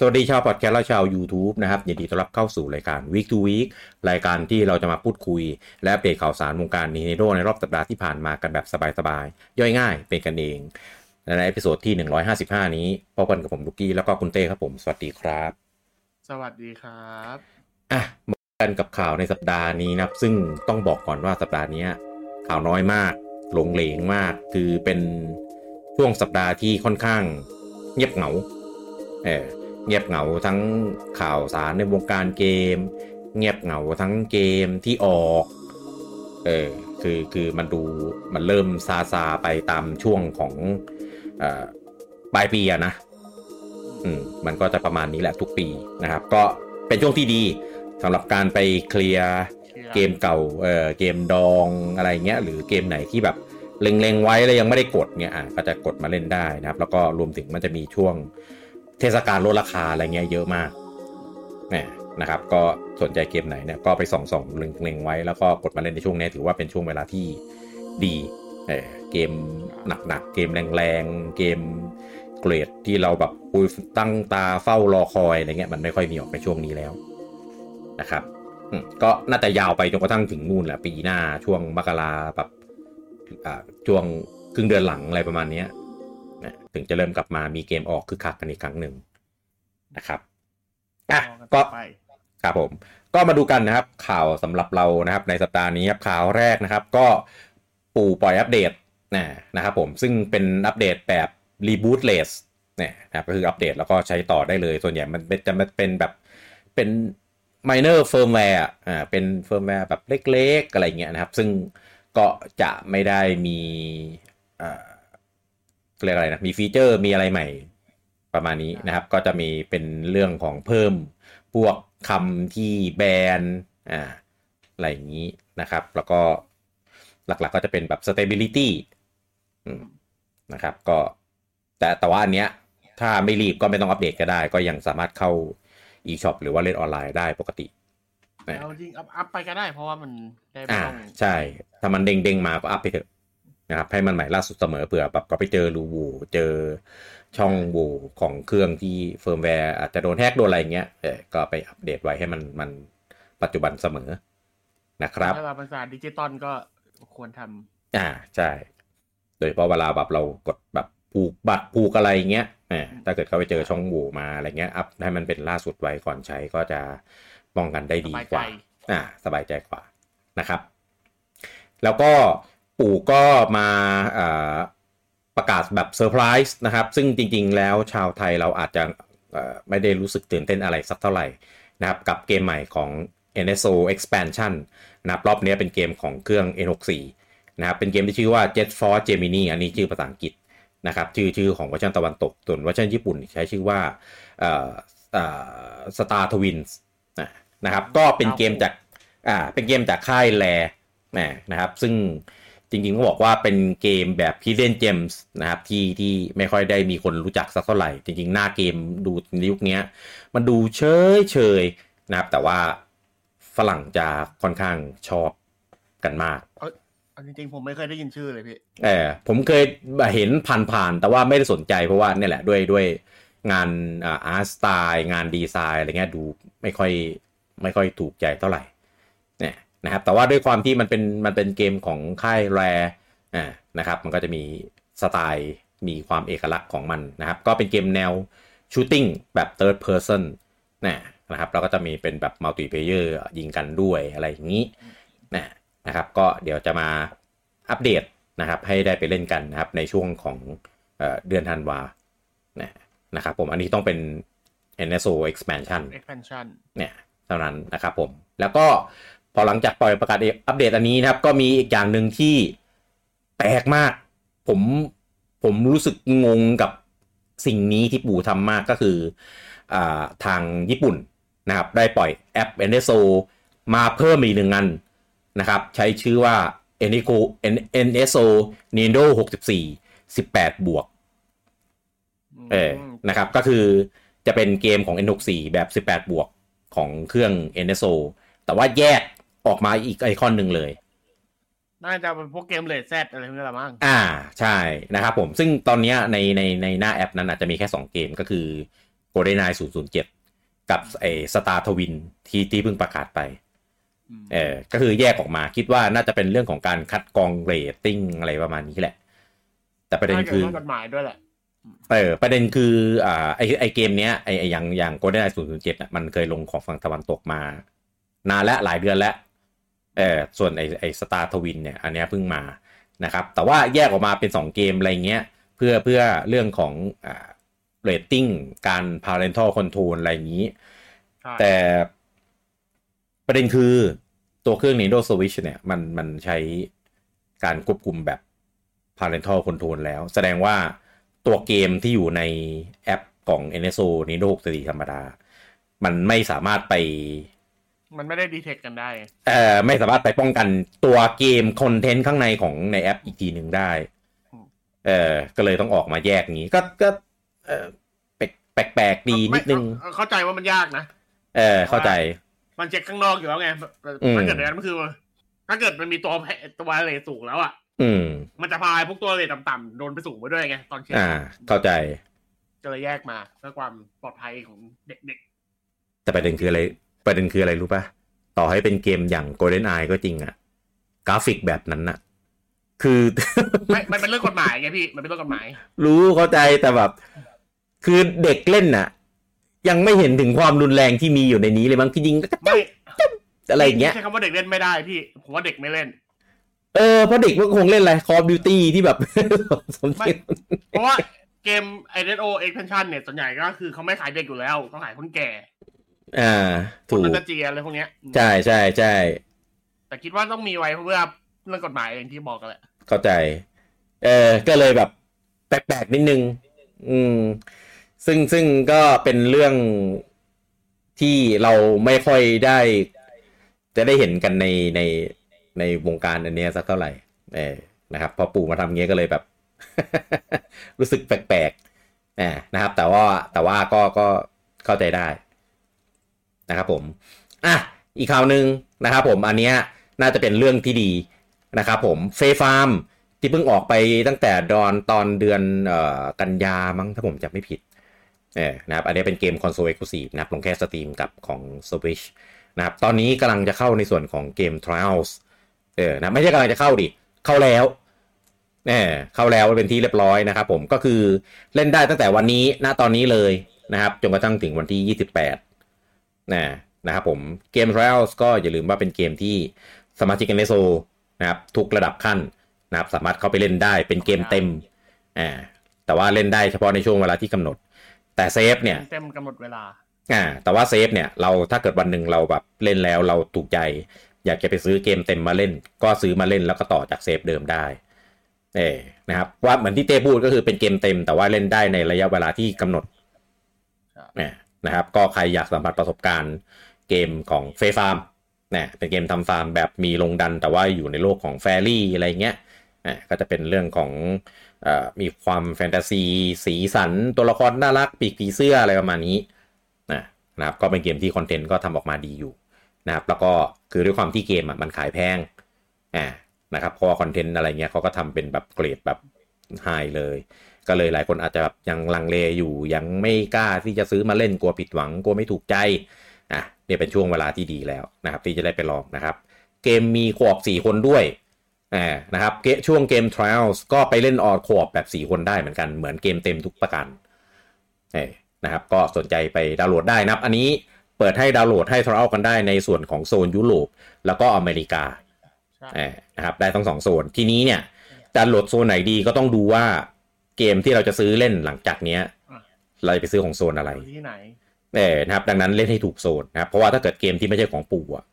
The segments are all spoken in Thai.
สวัสดีชาวพอดแคสต์และชาว YouTube นะครับยินดีต้อนรับเข้าสู่รายการ Week to Week รายการที่เราจะมาพูดคุย และอัปเดตข่าวสารวงการ Nintendo ในรอบสัปดาห์ที่ผ่านมากันแบบสบายๆ ย่อยง่ายเป็นกันเองและใน episode ที่ 155 นี้พบกันกับผมลูกี้แล้วก็คุณเต้ครับผม สวัสดีครับ สวัสดีครับอะมากันกับข่าวในสัปดาห์นี้นะครับ ซึ่งต้องบอกก่อนว่าสัปดาห์นี้ข่าวน้อยมาก โหรงเหรงมาก คือเป็นช่วงสัปดาห์ที่ค่อนข้างเงียบเหงาเออ เงียบเหงาทั้งข่าวสารในวงการเกม เงียบเหงาทั้งเกมที่ออก เออคือคือมันดูมันเริ่มซาซาไปตามช่วงของเอ่อปลายปีอะนะ อืมมันก็จะประมาณนี้แหละทุกปีนะครับ ก็เป็นช่วงที่ดีสำหรับการไปเคลียร์เกมเก่าเอ่อเกมดองอะไรเงี้ย หรือเกมไหนที่แบบเล็งๆไว้แล้วยังไม่ได้กดเงี้ยอะก็จะกดมาเล่นได้นะครับ แล้วก็รวมถึงมันจะมีช่วง เทศกาลลดราคาอะไรเงี้ยเยอะมากนี่นะครับ ก็สนใจเกมไหนเนี่ยก็ไปส่องๆเล็งๆไว้แล้วก็กดมาเล่นในช่วงนี้ถือว่าเป็นช่วงเวลาที่ดีเออเกมหนักๆ เกมแรงๆ เกมเกรดที่เราแบบปุยตั้งตาเฝ้ารอคอยอะไรเงี้ยมันไม่ค่อยมีออกในช่วงนี้แล้วนะครับก็น่าจะยาวไปจนกระทั่งถึงนู่นแหละปีหน้าช่วงมกราแบบอ่าช่วงครึ่งเดือนหลังอะไรประมาณนี้ นะถึงจะเริ่มกลับมามีเกมออกคือคักกันอีกครั้งหนึ่งนะครับอะก็ไปครับผม ก็มาดูกันนะครับ ข่าวสำหรับเรานะครับ ในสัปดาห์นี้ครับข่าวแรกนะครับ ก็ปู่ปล่อยอัปเดตนะนะครับผมซึ่งเป็นอัปเดตแบบ rebootless เนี่ยนะครับก็คืออัปเดตแล้วก็ใช้ต่อได้เลย ส่วนใหญ่มันเป็นจะเป็นแบบเป็น minor firmware อ่าเป็น firmware แบบเล็กๆ อะไรเงี้ยนะครับ ซึ่งก็จะไม่ได้มีอ่า เรียกอะไรนะมีฟีเจอร์มีอะไรใหม่ประมาณนี้นะครับ ก็จะมีเป็นเรื่องของเพิ่มพวกคำที่แบนอ่าอะไรอย่างนี้นะครับ แล้วก็หลักๆก็จะเป็นแบบ stability อืมนะครับ ก็แต่แต่ว่าอันเนี้ยถ้าไม่รีบก็ไม่ต้องอัปเดตก็ได้ ก็ยังสามารถเข้า eShop หรือว่าเล่นออนไลน์ได้ปกติเอาจริงอัพอัพไปก็ได้เพราะว่ามันได้ไม่อ่าต้องใช่ ถ้ามันเด้งเด้งๆมาก็อัพไปเถอะ นะครับให้มันใหม่ล่าสุดเสมอเผื่อแบบก็ไปเจอรูโหว่เจอช่องโหว่ของเครื่องที่เฟิร์มแวร์อาจจะโดนแฮกโดนอะไรเงี้ยเออก็ไปอัปเดตไว้ให้มันมันปัจจุบันเสมอนะครับถ้าเราภาษาดิจิตอลก็ควรทอ่าใช่ โดยเฉพาะเวลาแบบเรากดแบบผูกบัตรผูกอะไรเงี้ยเออถ้าเกิดเขาไปเจอช่องโหว่มาอะไรเงี้ยอัพให้มันเป็นล่าสุดไว้ก่อนใช้ก็จะป้องกันได้ำสดีบายกใจว่า อ่า สบายใจกว่านะครับ แล้วก็ ปู่ก็มาประกาศแบบเซอร์ไพรส์นะครับ ซึ่งจริงๆ แล้วชาวไทยเราอาจจะไม่ได้รู้สึกตื่นเต้นอะไรสักเท่าไหร่นะครับ กับเกมใหม่ของ NSO Expansion นะครับรอบนี้เป็นเกมของเครื่อง N64 นะครับเป็นเกมที่ชื่อว่า Jet Force Gemini อันนี้ชื่อภาษาอังกฤษนะครับชื่อชื่อของเวอร์ชันตะวันตกส่วนเวอร์ชันญี่ปุ่นใช้ชื่อว่าเอ่อเอ่อ Star Twins นะครับก็เป็นเกมจากอ่าเป็นเกมจากค่ายแลนะครับซึ่ง จริงๆก็บอกว่าเป็นเกมแบบ Hidden Gems นะครับที่ที่ไม่ค่อยได้มีคนรู้จักสักเท่าไหร่ จริงๆ หน้าเกมดูในยุคเนี้ยมันดูเฉยเฉยๆนะครับ แต่ว่าฝรั่งจะค่อนข้างชอบกันมากเอาจริงๆ ผมไม่เคยได้ยินชื่อเลยพี่ เออผมเคยเห็นผ่านๆ แต่ว่าไม่ได้สนใจเพราะว่าเนี่ยแหละด้วยด้วยงานอ่าอาร์ตสไตล์งานดีไซน์อะไรเงี้ยดูไม่ค่อยไม่ค่อยถูกใจเท่าไหร่เนี่ย นะครับ แต่ว่าด้วยความที่มันเป็นมันเป็นเกมของค่ายแรอ่านะครับ มันก็จะมีสไตล์มีความเอกลักษณ์ของมันนะครับ ก็เป็นเกมแนว shooting แบบ third person นะนะครับแล้วก็จะมีเป็นแบบ multiplayer ยิงกันด้วยอะไรอย่างนี้นะนะครับ ก็เดี๋ยวจะมาอัปเดตนะครับให้ได้ไปเล่นกันนะครับในช่วงของเอ่อเดือนธันวานะนะครับผมอันนี้ต้องเป็น NSO expansion expansion เนี่ยเท่านั้นนะครับผม แล้วก็ พอหลังจากปล่อยประกาศอัปเดตอันนี้นะครับ ก็มีอีกอย่างหนึ่งที่แปลกมาก ผมผมรู้สึกงงกับสิ่งนี้ที่ปู่ทำมากก็คืออ่าทางญี่ปุ่นนะครับ ได้ปล่อยแอป NSO มาเพิ่มอีกหนึ่งอันนะครับ ใช้ชื่อว่า NSO NSO Nintendo 64 18 บวกเออนะครับ ก็คือจะเป็นเกมของ N64 แบบ 18 บวกของเครื่อง NSO แต่ว่าแยก ออกมาอีกไอคอนหนึ่งเลย น่าจะเป็นพวกเกมเรต Z อะไรพวกนี้ละมั้งอ่าใช่นะครับผมซึ่งตอนเนี้ยในในในหน้าแอปนั้นอาจจะมีแค่ 2 เกมก็คือ Golden Eye 007 กับไอ้ Star Twins ที่ที่เพิ่งประกาศไปมเออก็คือแยกออกมาคิดว่าน่าจะเป็นเรื่องของการคัดกรองเรตติ้งอะไรประมาณนี้แหละ แต่ประเด็นาจะคือเรื่องกฎหมายด้วยแหละเออประเด็นคืออ่าไอไอเกมเนี้ยไอไออย่างอย่าง Golden Eye 007อะมันเคยลงของฝั่งตะวันตกมานานและหลายเดือนแล้ว เออส่วนไอไอ Star Twins เนี่ยอันเนี้ยเพิ่งมานะครับแต่ว่าแยกออกมาเป็น 2 เกมอะไรเงี้ยเพื่อเพื่อเรื่องของอ่าเรตติ้งการ parental control อะไรอย่างนี้ใช่แต่ประเด็นคือตัวเครื่อง Nintendo Switch เนี่ยมันมันใช้การควบคุมแบบ parental control แล้ว แสดงว่าตัวเกมที่อยู่ในแอปของ NSO Nintendo 64ธรรมดา มันไม่สามารถไป มันไม่ได้ดีเทคกันได้เอ่อไม่สามารถไปป้องกันตัวเกมคอนเทนต์ข้างในของในแอปอีกทีหนึ่งได้ เออก็เลยต้องออกมาแยกงี้ก็ก็เออแปลกแปลกๆดีนิดนึงไม่เข้าใจว่ามันยากนะ เออ เข้าใจ มันเช็คข้างนอกอยู่แล้วไงอืมถ้าเกิดอย่างนั้นก็คือ ถ้าเกิดมันมีตัวแพตัวเลทสูงแล้วอะ อืม มันจะพายพวกตัวเลทต่ำๆโดนไปสูงไปด้วยไงตอนเช็คอ่า เข้าใจก็เลยแยกมาเพื่อความปลอดภัยของเด็กแต่ประเด็นคืออะไร ประเด็นคืออะไรรู้ปะต่อให้เป็นเกมอย่าง Golden Eye ก็จริงอะกราฟิกแบบนั้นอะคือๆไม่มันเป็นเรื่องกฎหมายไงพี่ มันเป็นเรื่องกฎหมาย รู้เข้าใจแต่แบบ คือเด็กเล่นน่ะ ยังไม่เห็นถึงความรุนแรงที่มีอยู่ในนี้เลยมั้งที่จริงก็จะไม่อะไรอย่างเงี้ยใช้คำว่าเด็กเล่นไม่ได้พี่ ผมว่าเด็กไม่เล่น เออเพราะเด็กมันคงเล่นอะไร Call of Duty ที่แบบสมจไม่ริงเพราะว่าเกม i d o expansion เนี่ยส่วนใหญ่ก็คือเขาไม่ขายเด็กอยู่แล้วเขาขายคนแก่ อ่าคถูนกมันจะเจียอะไรพวกเนี้ยใช่ใช่ใช่แต่คิดว่าต้องมีไว้เพื่อเรื่องกฎหมายอย่างที่บอกกันแหละเข้าใจ เออก็เลยแบบแปลกๆนิดนึง อืม ซึ่งซึ่งก็เป็นเรื่องที่เราไม่ค่อยได้ จะได้เห็นกันในในในวงการอันเนี้ยสักเท่าไหร่ เออนะครับ พอปู่มาทำเงี้ยก็เลยแบบ รู้สึกแปลกๆอ่านะครับ แต่ว่าแต่ว่าก็ก็เข้าใจได้ นะครับผมอะอีกข่าวหนึ่งนะครับผมอันเนี้ยน่าจะเป็นเรื่องที่ดีนะครับผม Fae Farm ที่เพิ่งออกไปตั้งแต่ดอนตอนเดือนออกันยามั้งถ้าผมจำไม่ผิดเออนะครับอันนี้เป็นเกม console exclusive นะครับลงแค่ Steam กับของ Switch นะครับตอนนี้กำลังจะเข้าในส่วนของเกม Trials เออนะไม่ใช่กำลังจะเข้าดิ เข้าแล้วเออเข้าแล้วเป็นที่เรียบร้อยนะครับผมก็คือเล่นได้ตั้งแต่วันนี้ณตอนนี้เลยนะครับจนกระทั่งถึงวันที่ 28 นะนะครับผมเกม Trials ก็อย่าลืมว่าเป็นเกมที่สมาชิก NSO นะครับทุกระดับขั้นนะครับสามารถเข้าไปเล่นได้เป็นเกมเต็มอ่าแต่ว่าเล่นได้เฉพาะในช่วงเวลาที่กำหนด แต่เซฟเนี่ยเต็มกำหนดเวลาอ่าแต่ว่าเซฟเนี่ยเราถ้าเกิดวันหนึ่งเราแบบเล่นแล้วเราถูกใจ อยากจะไปซื้อเกมเต็มมาเล่น ก็ซื้อมาเล่นแล้วก็ต่อจากเซฟเดิมได้เออนะครับว่าเหมือนที่เต้พูดก็คือเป็นเกมเต็ม แต่ว่าเล่นได้ในระยะเวลาที่กำหนดครับเนี่ย นะครับ ก็ใครอยากสัมผัสประสบการณ์เกมของ Fae Farm เนี่ยเป็นเกมทำฟาร์มแบบมีลงดัน แต่ว่าอยู่ในโลกของ fairy อะไรเงี้ยอะก็จะเป็นเรื่องของเอ่อมีความแฟนตาซี สีสัน ตัวละครน่ารัก ปีกผีเสื้ออะไรประมาณนี้นะนะครับ ก็เป็นเกมที่คอนเทนต์ก็ทำออกมาดีอยู่นะครับ แล้วก็คือด้วยความที่เกมอะมันขายแพงอ่านะครับเพราะว่าคอนเทนต์อะไรเงี้ยเขาก็ทำเป็นแบบเกรดแบบไฮเลย ก็เลยหลายคนอาจจะแบบยังลังเลอยู่ยังไม่กล้าที่จะซื้อมาเล่นกลัวผิดหวังกลัวไม่ถูกใจอะเนี่ยเป็นช่วงเวลาที่ดีแล้วนะครับ ที่จะได้ไปลองนะครับ เกมมีขวบสี่คนด้วยอ่านะครับเกช่วงเกม Trials ก็ไปเล่นออดขวบแบบสี่คนได้เหมือนกันเหมือนเกมเต็มทุกประการเออนะครับ ก็สนใจไปดาวน์โหลดได้นะครับ อันนี้เปิดให้ดาวน์โหลดให้ Trial กันได้ในส่วนของโซนยุโรปแล้วก็อเมริกาใช่เออนะครับได้ทั้งสองโซนทีนี้เนี่ยจะโหลดโซนไหนดีก็ต้องดูว่า เกมที่เราจะซื้อเล่นหลังจากเนี้ย เราจะไปซื้อของโซนอะไรอยู่ที่ไหนเออนะครับ ดังนั้นเล่นให้ถูกโซนนะครับเพราะว่าถ้าเกิดเกมที่ไม่ใช่ของปู่อะ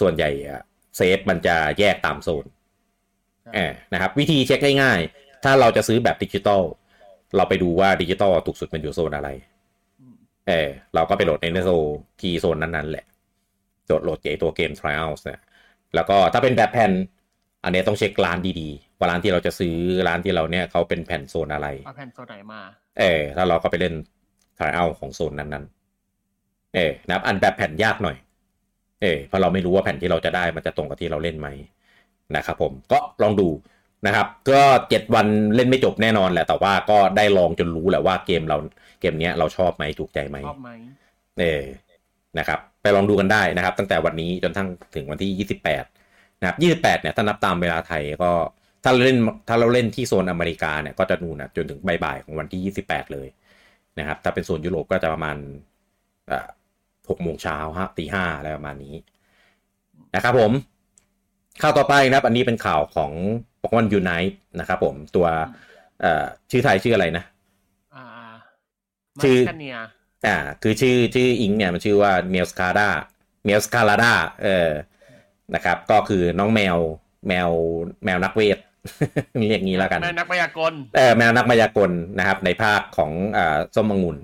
ส่วนใหญ่อะเซฟมันจะแยกตามโซนเออนะครับ วิธีเช็คง่ายๆ ถ้าเราจะซื้อแบบดิจิตอลเราไปดูว่าดิจิตอลถูกสุดมันอยู่โซนอะไรอืมเออเราก็ไปโหลดในโซนคีย์โซนนั้นๆแหละโหลดโหลดเจตัวเกม Trials เนี่ยแล้วก็ถ้าเป็นแบบแผ่นอันนี้ต้องเช็คร้านดีๆ ว่าร้านที่เราจะซื้อร้านที่เราเนี่ยเขาเป็นแผ่นโซนอะไรเอาแผ่นโซนไหนมา เออแล้วเราก็ไปเล่น trial ของโซนนั้นๆ เออนะครับอันแบบแผ่นยากหน่อย เออเพราะเราไม่รู้ว่าแผ่นที่เราจะได้มันจะตรงกับที่เราเล่นไหมนะครับผมก็ลองดูนะครับ ก็เจ็ดวันเล่นไม่จบแน่นอนแหละแต่ว่าก็ได้ลองจนรู้แหละว่าเกมเราเกมเนี้ยเราชอบไหมถูกใจไหมชอบไหมเออนะครับ ไปลองดูกันได้นะครับ ตั้งแต่วันนี้จนทั้งถึงวันที่ 28 นะครับ 28 เนี่ยถ้านับตามเวลาไทยก็ ถ้าเราเล่นถ้าเราเล่นที่โซนอเมริกาเนี่ยก็จะนู่นนะจนถึงบ่ายๆของวันที่ 28 เลยนะครับ ถ้าเป็นโซนยุโรปก็จะประมาณอ่าหกโมงเช้าฮะตีห้าอะไรประมาณนี้นะครับผมข่าวต่อไปนะครับ อันนี้เป็นข่าวของปก o อนยูไนต์นะครับผมตัวเอ่อชื่อไทยชื่ออะไรนะอ่าชื่อมัสคาเนียอ่า คือชื่อชื่ออิงเนี่ยมันชื่อว่า Meowscarada Meowscarada เออนะครับ ก็คือน้องแมวแมวแมวนักเวท เรียกงี้แล้วกันแม่นักพยากรณ์เออแมวนักมายากลนะครับ ในภาคของอ่าส้มองุ่น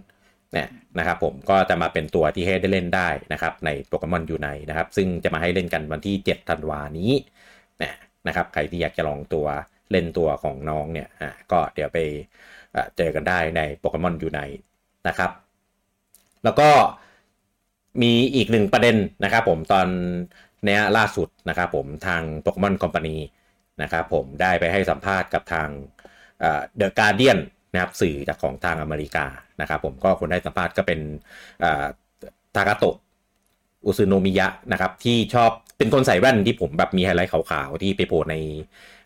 เนี่ยนะครับผมก็จะมาเป็นตัวที่ให้ได้เล่นได้นะครับ ใน Pokémon Unite นะครับ ซึ่งจะมาให้เล่นกันวันที่ 7 ธันวานี้เนี่ยนะครับใครที่อยากจะลองตัวเล่นตัวของน้องเนี่ยอ่าก็เดี๋ยวไปอ่าเจอกันได้ในโปเกมอนยูไนนะครับ แล้วก็มีอีกหนึ่งประเด็นนะครับผมตอนเนี้ยล่าสุดนะครับผมทางโปเกมอ นคอมพานีนะครับผมได้ไปให้สัมภาษณ์กับทางเดอะการเดียนนะครับสื่อจากของทางอเมริกานะครับผมก็คนได้สัมภาษณ์ก็เป็นทากาโตะอุซึโนมิยะนะครับที่ชอบเป็นคนใส่แว่นที่ผมแบบมีไฮไลท์ขาวๆ ที่ไปโผล่ใน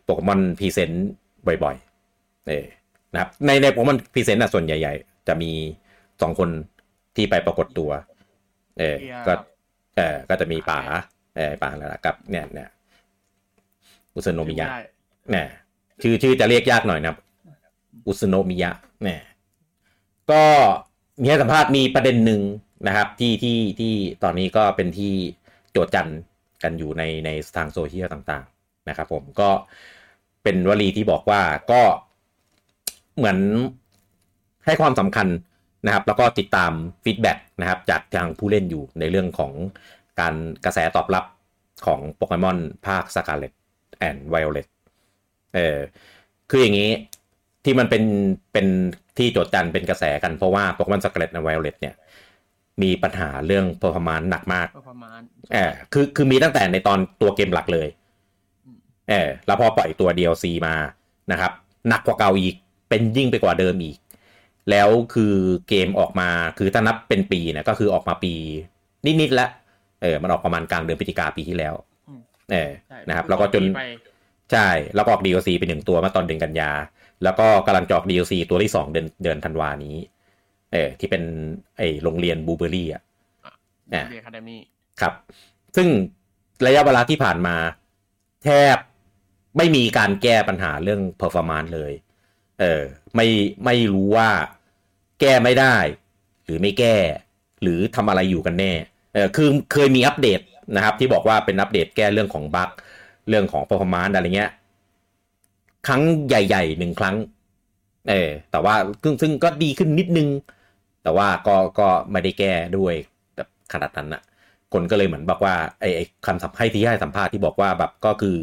Pokémon Presents บ่อยๆเออนะครับในใน Pokémon Presents ส่วนใหญ่ ๆ จะมีสองคนที่ไปปรากฏตัว เออก็เออก็จะมีป่าเออป่าแล้วกับเนี่ยเนี่ย อุซึโนมิยะได้เนี่ยชื่อชื่อจะเรียกยากหน่อยนะครับอุซึโนมิยะเนี่ยก็มีให้สัมภาษณ์มีประเด็นหนึ่งนะครับ ที่ที่ที่ตอนนี้ก็เป็นที่โจทย์จันกันอยู่ในในทางโซเชียลต่าง ๆ นะครับ ผมก็เป็นวลีที่บอกว่าก็เหมือนให้ความสำคัญนะครับ แล้วก็ติดตาม feedback นะครับ จากทางผู้เล่นอยู่ในเรื่องของการกระแสตอบรับของโปเกมอนภาค Scarlet and Violetเออคืออย่างนี้ที่มันเป็นเป็นที่โจทย์จันเป็นกระแสกันเพราะว่าโปเกมอนสกาเลตและไวโอเลตเนี่ยมีปัญหาเรื่อง performance หนักมากก็ประมาณเออคือคือมีตั้งแต่ในตอนตัวเกมหลักเลยเออแล้วพอปล่อยตัว DLC มานะครับหนักกว่าเก่าอีกเป็นยิ่งไปกว่าเดิมอีก แล้วคือเกมออกมาคือถ้านับเป็นปีเนี่ยก็คือออกมาปีนิดๆแล้วเออมันออกประมาณกลางเดือนพฤศจิกาปีที่แล้วเออใช่ นะครับ แล้วก็จนไปใช่แล้วก็ออก DLC ไปหนึ่งตัวมาตอนเดือนกันยา แล้วก็กำลังจะออก DLC ตัวที่สองเดือนเดือนธันวานี้ เออที่เป็นไอโรงเรียนบูเบอรี่อะอะเรียคาเดมี่ครับ ซึ่งระยะเวลาที่ผ่านมา แทบไม่มีการแก้ปัญหาเรื่อง performance เลย เออไม่ไม่รู้ว่าแก้ไม่ได้ หรือไม่แก้ หรือทำอะไรอยู่กันแน่ เออคือเคยมีอัปเดตนะครับ ที่บอกว่าเป็นอัปเดตแก้เรื่องของบั๊ก เรื่องของ performance อะไรเงี้ย ครั้งใหญ่ๆหนึ่งครั้ง เออ แต่ว่าซึ่งซึ่งก็ดีขึ้นนิดนึง แต่ว่าก็ก็ไม่ได้แก้ด้วยแบบขนาดนั้นอะคนก็เลยเหมือนบอกว่าไอ้ไอ้คำสัมภาษณ์ที่ให้สัมภาษณ์ที่บอกว่าแบบก็คือ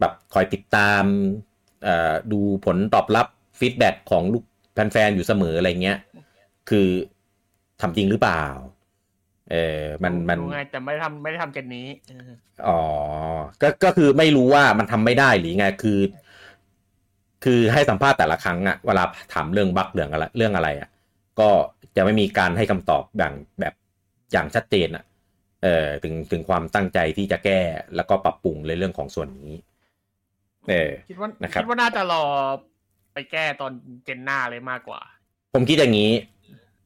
แบบคอยติดตามเอ่อดูผลตอบรับฟีดแบ็ของลูกแฟนๆอยู่เสมออะไรเงี้ย คือทำจริงหรือเปล่า เออมันมันรู้ไงแต่ไม่ได้ทำไม่ได้ทำเจนนี้เอออ๋อก็ก็คือไม่รู้ว่ามันทำไม่ได้หรือไงคือ คือให้สัมภาษณ์แต่ละครั้งอะเวลาถามเรื่องบั๊กเรื่องอะไรเรื่องอะไรอะก็จะไม่มีการให้คำตอบอย่างแบบอย่างชัดเจนอะเออถึงถึงความตั้งใจที่จะแก้แล้วก็ปรับปรุงในเรื่องของส่วนนี้ เออคิดว่านะครับคิดว่าน่าจะรอไปแก้ตอนเจนหน้าเลยมากกว่า ผมคิดอย่างนี้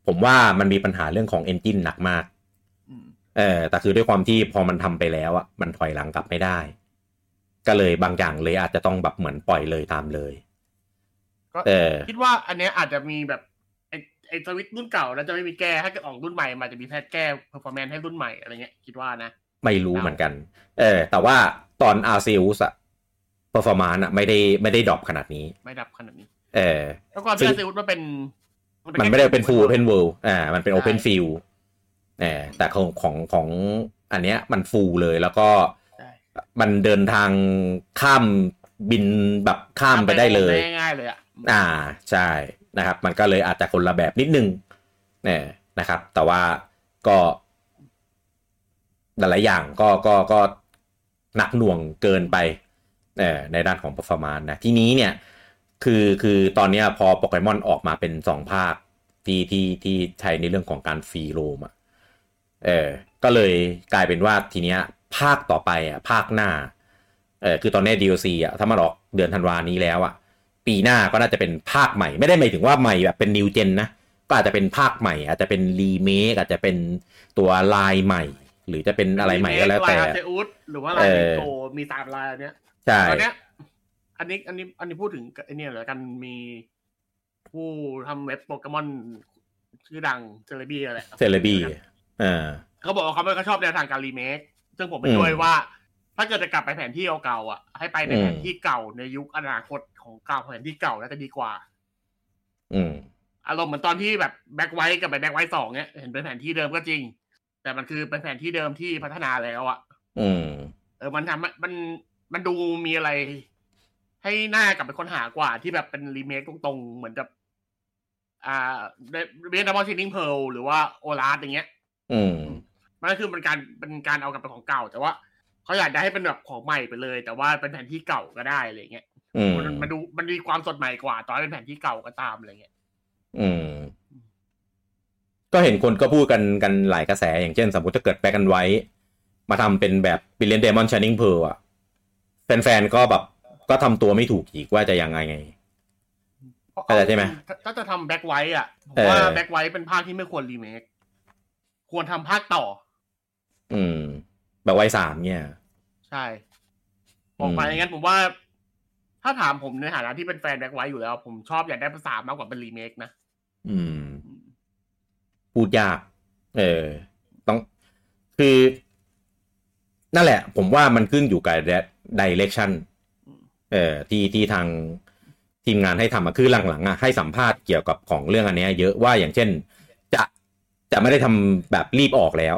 ผมว่ามันมีปัญหาเรื่องของเอนจินหนักมากอืม เออแต่คือด้วยความที่พอมันทำไปแล้วอะมันถอยหลังกลับไม่ได้ ก็เลยบางอย่างเลยอาจจะต้องแบบเหมือนปล่อยเลยตามเลยก็เออคิดว่าอันเนี้ยอาจจะมีแบบไอไอสวิตช์รุ่นเก่าแล้วจะไม่มีแก้ถ้าเกิดออกรุ่นใหม่มันจะมีแพทแก้ performance ให้รุ่นใหม่อะไรเงี้ยคิดว่านะ ไม่รู้เหมือนกัน เออ แต่ว่าตอน Arceus อะ performance อะไม่ได้ไม่ได้ drop ขนาดนี้ ไม่ดับขนาดนี้ เออแล้วก็ซึ่ที่งเซอุสมันเป็น มันไม่ได้เป็น full open world อ่ามันเป็น open field เออ แต่ของของของอันเนี้ยมัน full เลยแล้วก็ใช่มันเดินทางข้ามบินแบบข้ามไปได้เลยง่ายๆเลยอะอ่าใช่นะครับ มันก็เลยอาจจะคนละแบบนิดนึงเนี่ยนะครับ แต่ว่าก็หลายๆอย่างก็ก็ก็หนักหน่วงเกินไปเออในด้านของ performance นะทีนี้เนี่ยคือคือตอนเนี้ยพอโปเกมอนออกมาเป็นสองภาคที่ที่ที่ใช้ในเรื่องของการฟรีโรมอะ เออก็เลยกลายเป็นว่าทีเนี้ยภาคต่อไปอะภาคหน้าเออคือตอนนี้ DLC อะถ้ามันออกเดือนธันวานี้แล้วอะปีหน้าก็น่าจะเป็นภาคใหม่ ไม่ได้หมายถึงว่าใหม่แบบเป็น new gen นะก็อาจจะเป็นภาคใหม่ อาจจะเป็นรีเมคอาจจะเป็นตัวลายใหม่ หรือจะเป็นอะไรใหม่ก็แล้วแต่ line Arceus หรือว่าลายเออ Let's Goมีสามลายอันเนี้ยใช่ตอนเนี้ยอันนี้อันนี้อันนี้พูดถึงไอเนี่ยเหรอกันมีผู้ทำเว็บโปเกมอนชื่อดังเซเลบีอะไรเซเลบี เออเขาบอกว่าเขาไม่ค่อยชอบแนวทางการรีเมคซึ่งผมไปอืมด้วยว่า ถ้าเกิดจะกลับไปแผนที่เก่าๆอะ ให้ไปในอืมแผนที่เก่าในยุคอนาคตของเก่าแผนที่เก่าน่าจะดีกว่า อืมอารมณ์เหมือนตอนที่แบบ Black White กับ Black White สองเนี่ยเห็นเป็นแผนที่เดิมก็จริง แต่มันคือเป็นแผนที่เดิมที่พัฒนาแล้วอะอืมเออมันทำให้มันมันดูมีอะไร ให้น่ากลับไปค้นหากว่าที่แบบเป็นรีเมคตรงๆเหมือนกับ Brilliant Diamond Shining Pearl หรือว่า ORAS อย่างเงี้ย อืมมันก็คือเป็นการเป็นการเอากลับไปของเก่า แต่ว่าเขาอยากได้ให้เป็นแบบของใหม่ไปเลย แต่ว่าเป็นแผนที่เก่าก็ได้อะไรเงี้ยอืมมันมันดูมันมีความสดใหม่กว่าตอนเป็นแผนที่เก่าก็ตามอะไรเงี้ย อืม ก็เห็นคนก็พูดกันกันหลายกระแส อย่างเช่น สมมติถ้าเกิดแบ็กกันไว้ มาทำเป็นแบบ Billion Demon Shining Pearl อะแฟนๆก็แบบก็ทำตัวไม่ถูกอีกว่าจะยังไงไงเข้าใจใช่ไหมถ้าถ้าจะทำ Black White อะผมว่าเออ Black White เป็นภาคที่ไม่ควรรีเมค ควรทำภาคต่อ อืม แบบไว้สามเนี่ย ใช่ออกมาอย่างนั้นผมว่า ถ้าถามผมในฐานะที่เป็นแฟน Black White อยู่แล้ว ผมชอบอยากได้ภาคสามมากกว่าเป็นรีเมคนะอืม พูดยาก เออ ต้องคือ นั่นแหละ ผมว่ามันขึ้นอยู่กับ directionอืมเอ่อที่ที่ทางทีมงานให้ทำอะคือหลังๆอะให้สัมภาษณ์เกี่ยวกับของเรื่องอันเนี้ยเยอะว่าอย่างเช่น จะจะไม่ได้ทำแบบรีบออกแล้ว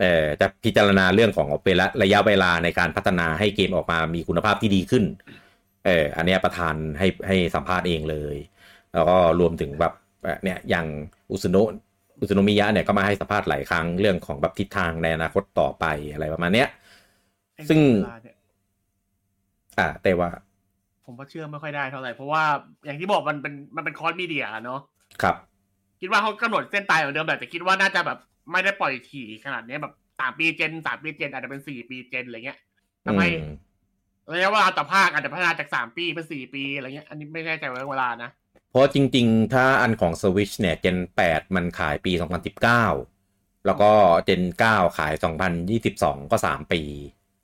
เอ่อจะพิจารณาเรื่องของเวลาระยะเวลาในการพัฒนาให้เกมออกมามีคุณภาพที่ดีขึ้น เอออันเนี้ยประธานให้ให้สัมภาษณ์เองเลย แล้วก็รวมถึงแบบเอ่อเนี่ยอย่างอุสโนะอุสโนมิยะเนี่ยก็มาให้สัมภาษณ์หลายครั้งเรื่องของแบบทิศทางในอนาคตต่อไปอะไรประมาณเนี้ย ซึ่งเวลาเนี่ยอ่า แต่ว่า ผมก็เชื่อไม่ค่อยได้เท่าไหร่เพราะว่าอย่างที่บอกมันเป็นมันเป็นคอร์สมีเดียอะเนาะครับ คิดว่าเขากำหนดเส้นตายเหมือนเดิมแต่คิดว่าน่าจะแบบไม่ได้ปล่อยถี่ขนาดนี้แบบสามปีเจนสามปีเจนอาจจะเป็นสี่ปีเจนอะไรเงี้ยทำให้อืมระยะเวลาต่อภาคอาจจะพัฒนาจากสามปีเป็นสี่ปีอะไรเงี้ยอันนี้ไม่แน่ใจเวลานะ เพราะจริง ๆ ถ้าอันของ Switch เนี่ย Gen 8มันขายปี2019แล้วก็ Gen 9ขาย2022ก็3ปี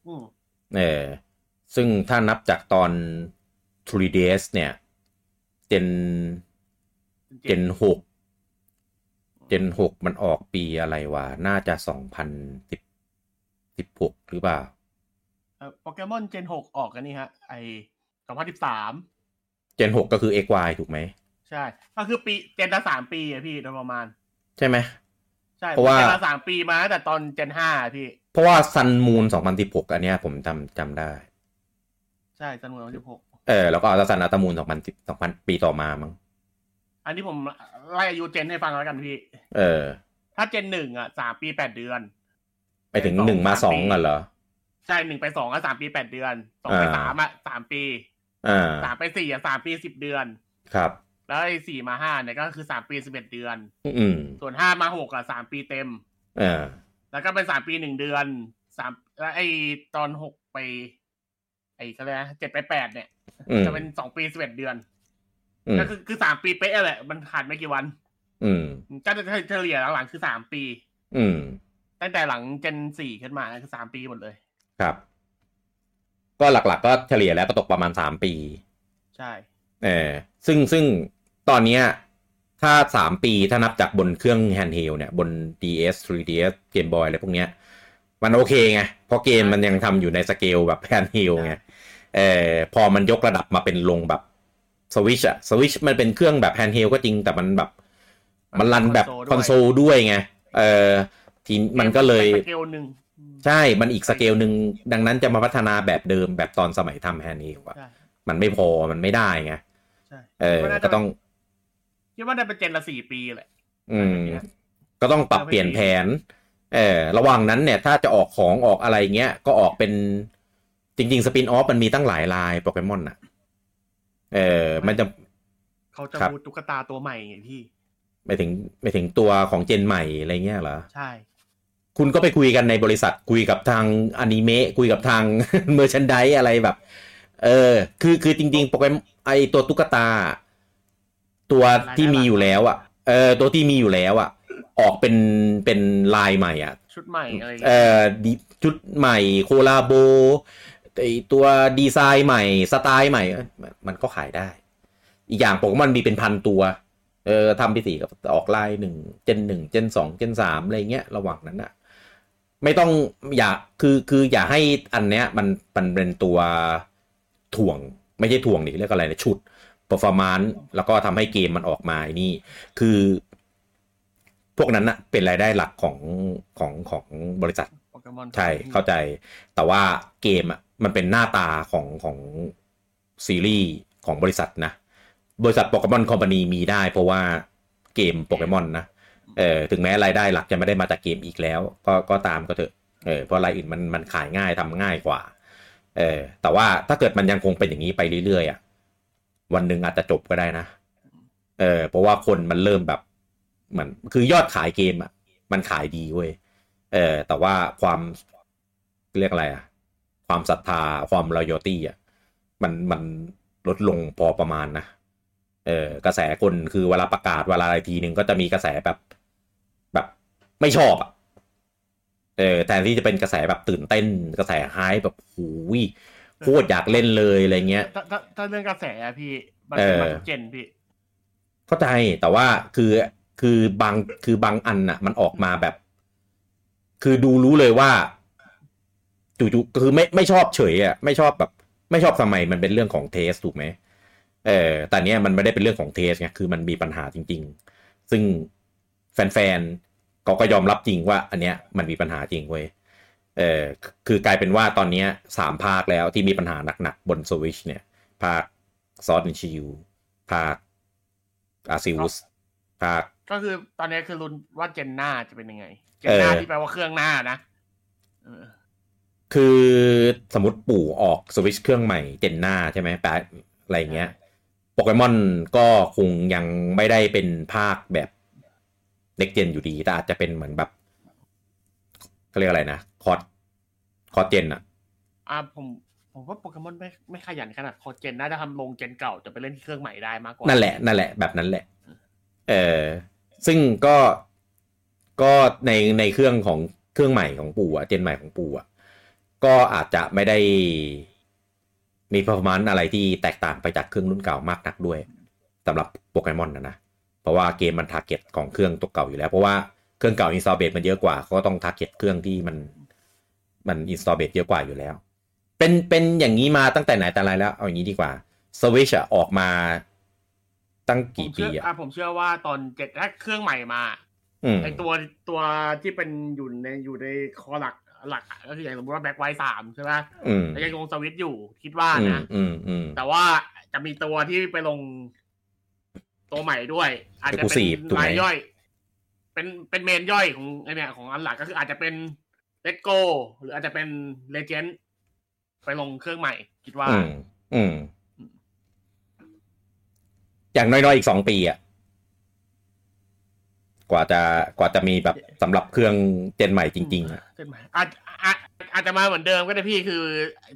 อืมเออซึ่งถ้านับจากตอน 3DS เนี่ย Gen Gen 6 Gen 6มันออกปีอะไรวะ น่าจะ2016หรือเปล่าโปเกมอนเจนหกออกกันนี่ฮะ ไอสองพันสิบสาม Gen 6ก็คือ XY ถูกไหม ใช่ ก็คือปีเจนละสามปีอะพี่โดยประมาณ ใช่ไหมใช่เพราะว่าเจนละสามปีมาตั้งแต่ตอนเจนห้าพี่ เพราะว่า Sun Moon 2016อันเนี้ยผมจำจำได้ ใช่จำนวนสิบหกเออ แล้วก็อัลซันอัตมูล2010 2000ปีต่อมามั้ง อันนี้ผมไล่อายุเจนให้ฟังแล้วกันพี่ เออ ถ้าเจนหนึ่งอะสามปีแปดเดือน ไปถึงหนึ่งมาสองกันเหรอ ใช่หนึ่งไปสองอะสามปีแปดเดือนสองไปอ่าสามอะสามปีอ่าสามไปสี่อะสามปีสิบเดือน ครับ แล้วไอ้สี่มาห้าเนี่ยก็คือสามปีสิบเอ็ดเดือน อืมส่วนห้ามาหกอะสามปีเต็มอ่าแล้วก็เป็นสามปีหนึ่งเดือนสามแล้วไอ้ตอนหกไป ไอ้ก็เลยนะเจ็ดไปแปดเนี่ยอืมจะเป็นสองปีสิบเอ็ดเดือนอืม ก็คือคือสามปีเป๊ะแหละ มันขาดไม่กี่วัน อืมก็จะเฉลี่ยหลังๆคือสามปี อืมตั้งแต่หลัง gen สี่ขึ้นมาคือสามปีหมดเลย ครับ ก็หลักๆ ก็เฉลี่ยแล้วก็ตกประมาณสามปี ใช่ เออซึ่งซึ่งตอนเนี้ยถ้าสามปีถ้านับจากบนเครื่อง handheld เนี่ยบน DS 3DS Game Boy อะไรพวกเนี้ย มันโอเคไง เพราะเกมมันยังทำอยู่ในสเกลแบบ handheld ไงเออพอมันยกระดับมาเป็นลงแบบ สวิชอะสวิชมันเป็นเครื่องแบบ handheld ก็จริงแต่มันแบบ มันรันแบบคอนโซลด้วยไง เออทีมันก็เลยสเกลหนึ่งใช่ มันอีกสเกลหนึ่งดังนั้นจะมาพัฒนาแบบเดิมแบบตอนสมัยทำ handheld อะใช่มันไม่พอมันไม่ได้ไงใช่เออคิดว่าน่าจะก็ต้องคิดว่าได้เป็น gen ละสี่ปีแหละอืมแบบเนี้ยก็ต้องปรับเปลี่ยนแผน เออระหว่างนั้นเนี่ย ถ้าจะออกของออกอะไรเงี้ย ก็ออกเป็นจริง ๆ spin-off มันมีตั้งหลายลายโปเกมอนอะ เออ มันจะเขาจะครับพูดตุ๊กตาตัวใหม่ไงพี่ไปถึงไปถึงตัวของเจนใหม่อะไรเงี้ยเหรอ ใช่ คุณก็ไปคุยกันในบริษัทคุยกับทางอนิเมะคุยกับทางเมอร์ชันไดอะไรแบบ เออ คือคือจริง ๆ โปเกมไอตัวตุ๊กตา ตัวที่มีอยู่แล้วอะ เออ ตัวที่มีอยู่แล้วอะ ออกเป็นเป็นลายใหม่อะ ชุดใหม่อะไรอย่างเอเงี้ยอดิชุดใหม่โคลาโบ ไอตัวดีไซน์ใหม่สไตล์ใหม่เอ้ยมันมันก็ขายได้ อีกอย่างโปเกมอนมีเป็นพันตัวเออทำไปสี่กับออกลายหนึ่งเจนหนึ่งเจนสองเจนสามอะไรเงี้ยระหว่างนั้นอะไม่ต้องอย่าคือคืออย่าให้อันเนี้ยมันมันเป็นตัวถ่วง ไม่ใช่ถ่วงดิเรียกอะไรนะชุด performance แล้วก็ทำให้เกมมันออกมาไอ้นี่ คือ พวกนั้นอะเป็นรายได้หลักของของของบริษัทโปเกมอนใช่เข้าใจ แต่ว่าเกมอะ มันเป็นหน้าตาของของซีรีส์ของบริษัทนะ บริษัทโปเกมอนคอมพานีมีได้เพราะว่าเกมโปเกมอนนะเออถึงแม้รายได้หลักจะไม่ได้มาจากเกมอีกแล้ว ก็ก็ตามก็เถอะเออเพราะรายอื่นมันมันขายง่ายทำง่ายกว่าเออแต่ว่าถ้าเกิดมันยังคงเป็นอย่างนี้ไปเรื่อยๆอะวันหนึ่งอาจจะจบก็ได้นะเออเพราะว่าคนมันเริ่มแบบเหมือนคือยอดขายเกมอะมันขายดีเว้ยเออแต่ว่าความเรียกอะไรอะ ความศรัทธาความ loyalty อะมันมันลดลงพอประมาณนะเออกระแสคนคือเวลาประกาศเวลาอะไรทีหนึ่งก็จะมีกระแสแบบแบบไม่ชอบอะเออแทนที่จะเป็นกระแสแบบตื่นเต้น กระแสไฮแบบหูยโคตรอยากเล่นเลยอะไรเงี้ยถ้าถ้าถ้าเรื่องกระแสอะพี่มันเอเป็นอมาทุกเจนพี่ เข้าใจแต่ว่าคือคือบางคือบางอันน่ะมันออกมาแบบ คือดูรู้เลยว่า จู่ๆคือไม่ไม่ชอบเฉยอะไม่ชอบแบบไม่ชอบทำไมมันเป็นเรื่องของเทสถูกไหมเออแต่เนี้ยมันไม่ได้เป็นเรื่องของเทสไงคือมันมีปัญหาจริง ๆ ซึ่งแฟนๆเขาก็ยอมรับจริงว่า อันเนี้ยมันมีปัญหาจริงเว้ยเออคือกลายเป็นว่าตอนเนี้ยสามภาคแล้วที่มีปัญหาหนักๆบนสวิชเนี่ย ภาคซอส n ชิวภาคอาซิอุสภาคก็คือตอนนี้คือรุนว่าเจนหน้าจะเป็นยังไง เจนหน้าเออที่แปลว่าเครื่องหน้านะเออ คือสมมติปู่ออกสวิชเครื่องใหม่เจนหน้าใช่ไหมแปะอะไรเงี้ยโปเกมอนก็คงยังไม่ได้เป็นภาคแบบnext gen อยู่ดี แต่อาจจะเป็นเหมือนแบบเขาเรียกอะไรนะ cross cross-gen อะอ่าผมผมว่าโปเกมอนไม่ไม่ขยันขนาด cross-gen น่าจะทำลง gen เก่าจะไปเล่นที่เครื่องใหม่ได้มากกว่า นั่นแหละนั่นแหละแบบนั้นแหละ เออซึ่งก็ก็ในในเครื่องของเครื่องใหม่ของปู่อะ gen ใหม่ของปู่อะ ก็อาจจะไม่ได้มีพ o r m ม n นอะไรที่แตกต่างไปจากเครื่องรุ่นเก่ามากนักด้วยสำหรับโปเกมอนนะนะ เพราะว่าเกมมัน target ของเครื่องตัวเก่าอยู่แล้ว เพราะว่าเครื่องเก่า install base มันเยอะกว่าเขาก็ต้อง target เครื่องที่มันมัน install base เยอะกว่าอยู่แล้ว เป็นเป็นอย่างนี้มาตั้งแต่ไหนแต่ไรแล้ว เอาอย่างนี้ดีกว่าสวิชอะออกมาตั้งผมกี่เชื่ปีออะอะผมเชื่อว่าตอนเจ็ดถ้าเครื่องใหม่มาอืมไอตัวตัวที่เป็นอยู่ในอยู่ใน core หลัก หลักอะก็คืออย่างสมมติว่า Black White สามใช่ไหมอืมแล้วยังลงสวิตช์อยู่คิดว่าอืมนะอืมอืมแต่ว่าจะมีตัวที่ไปลงตัวใหม่ด้วย อาจจะเป็น Exclusive ถูกไหมรายย่อย เป็นเป็นเมนย่อยของไอเนี่ยของอันหลักก็คืออาจจะเป็นเลตโกหรืออาจจะเป็นเลเจนด์ไปลงเครื่องใหม่ คิดว่า อืมอืมอย่างน้อยๆอีกสองปีอะ กว่าจะกว่าจะมีแบบสำหรับเครื่องเจนใหม่จริงๆอะเส้นใหม่อาจอาจอาจจะมาเหมือนเดิมก็ได้พี่คือ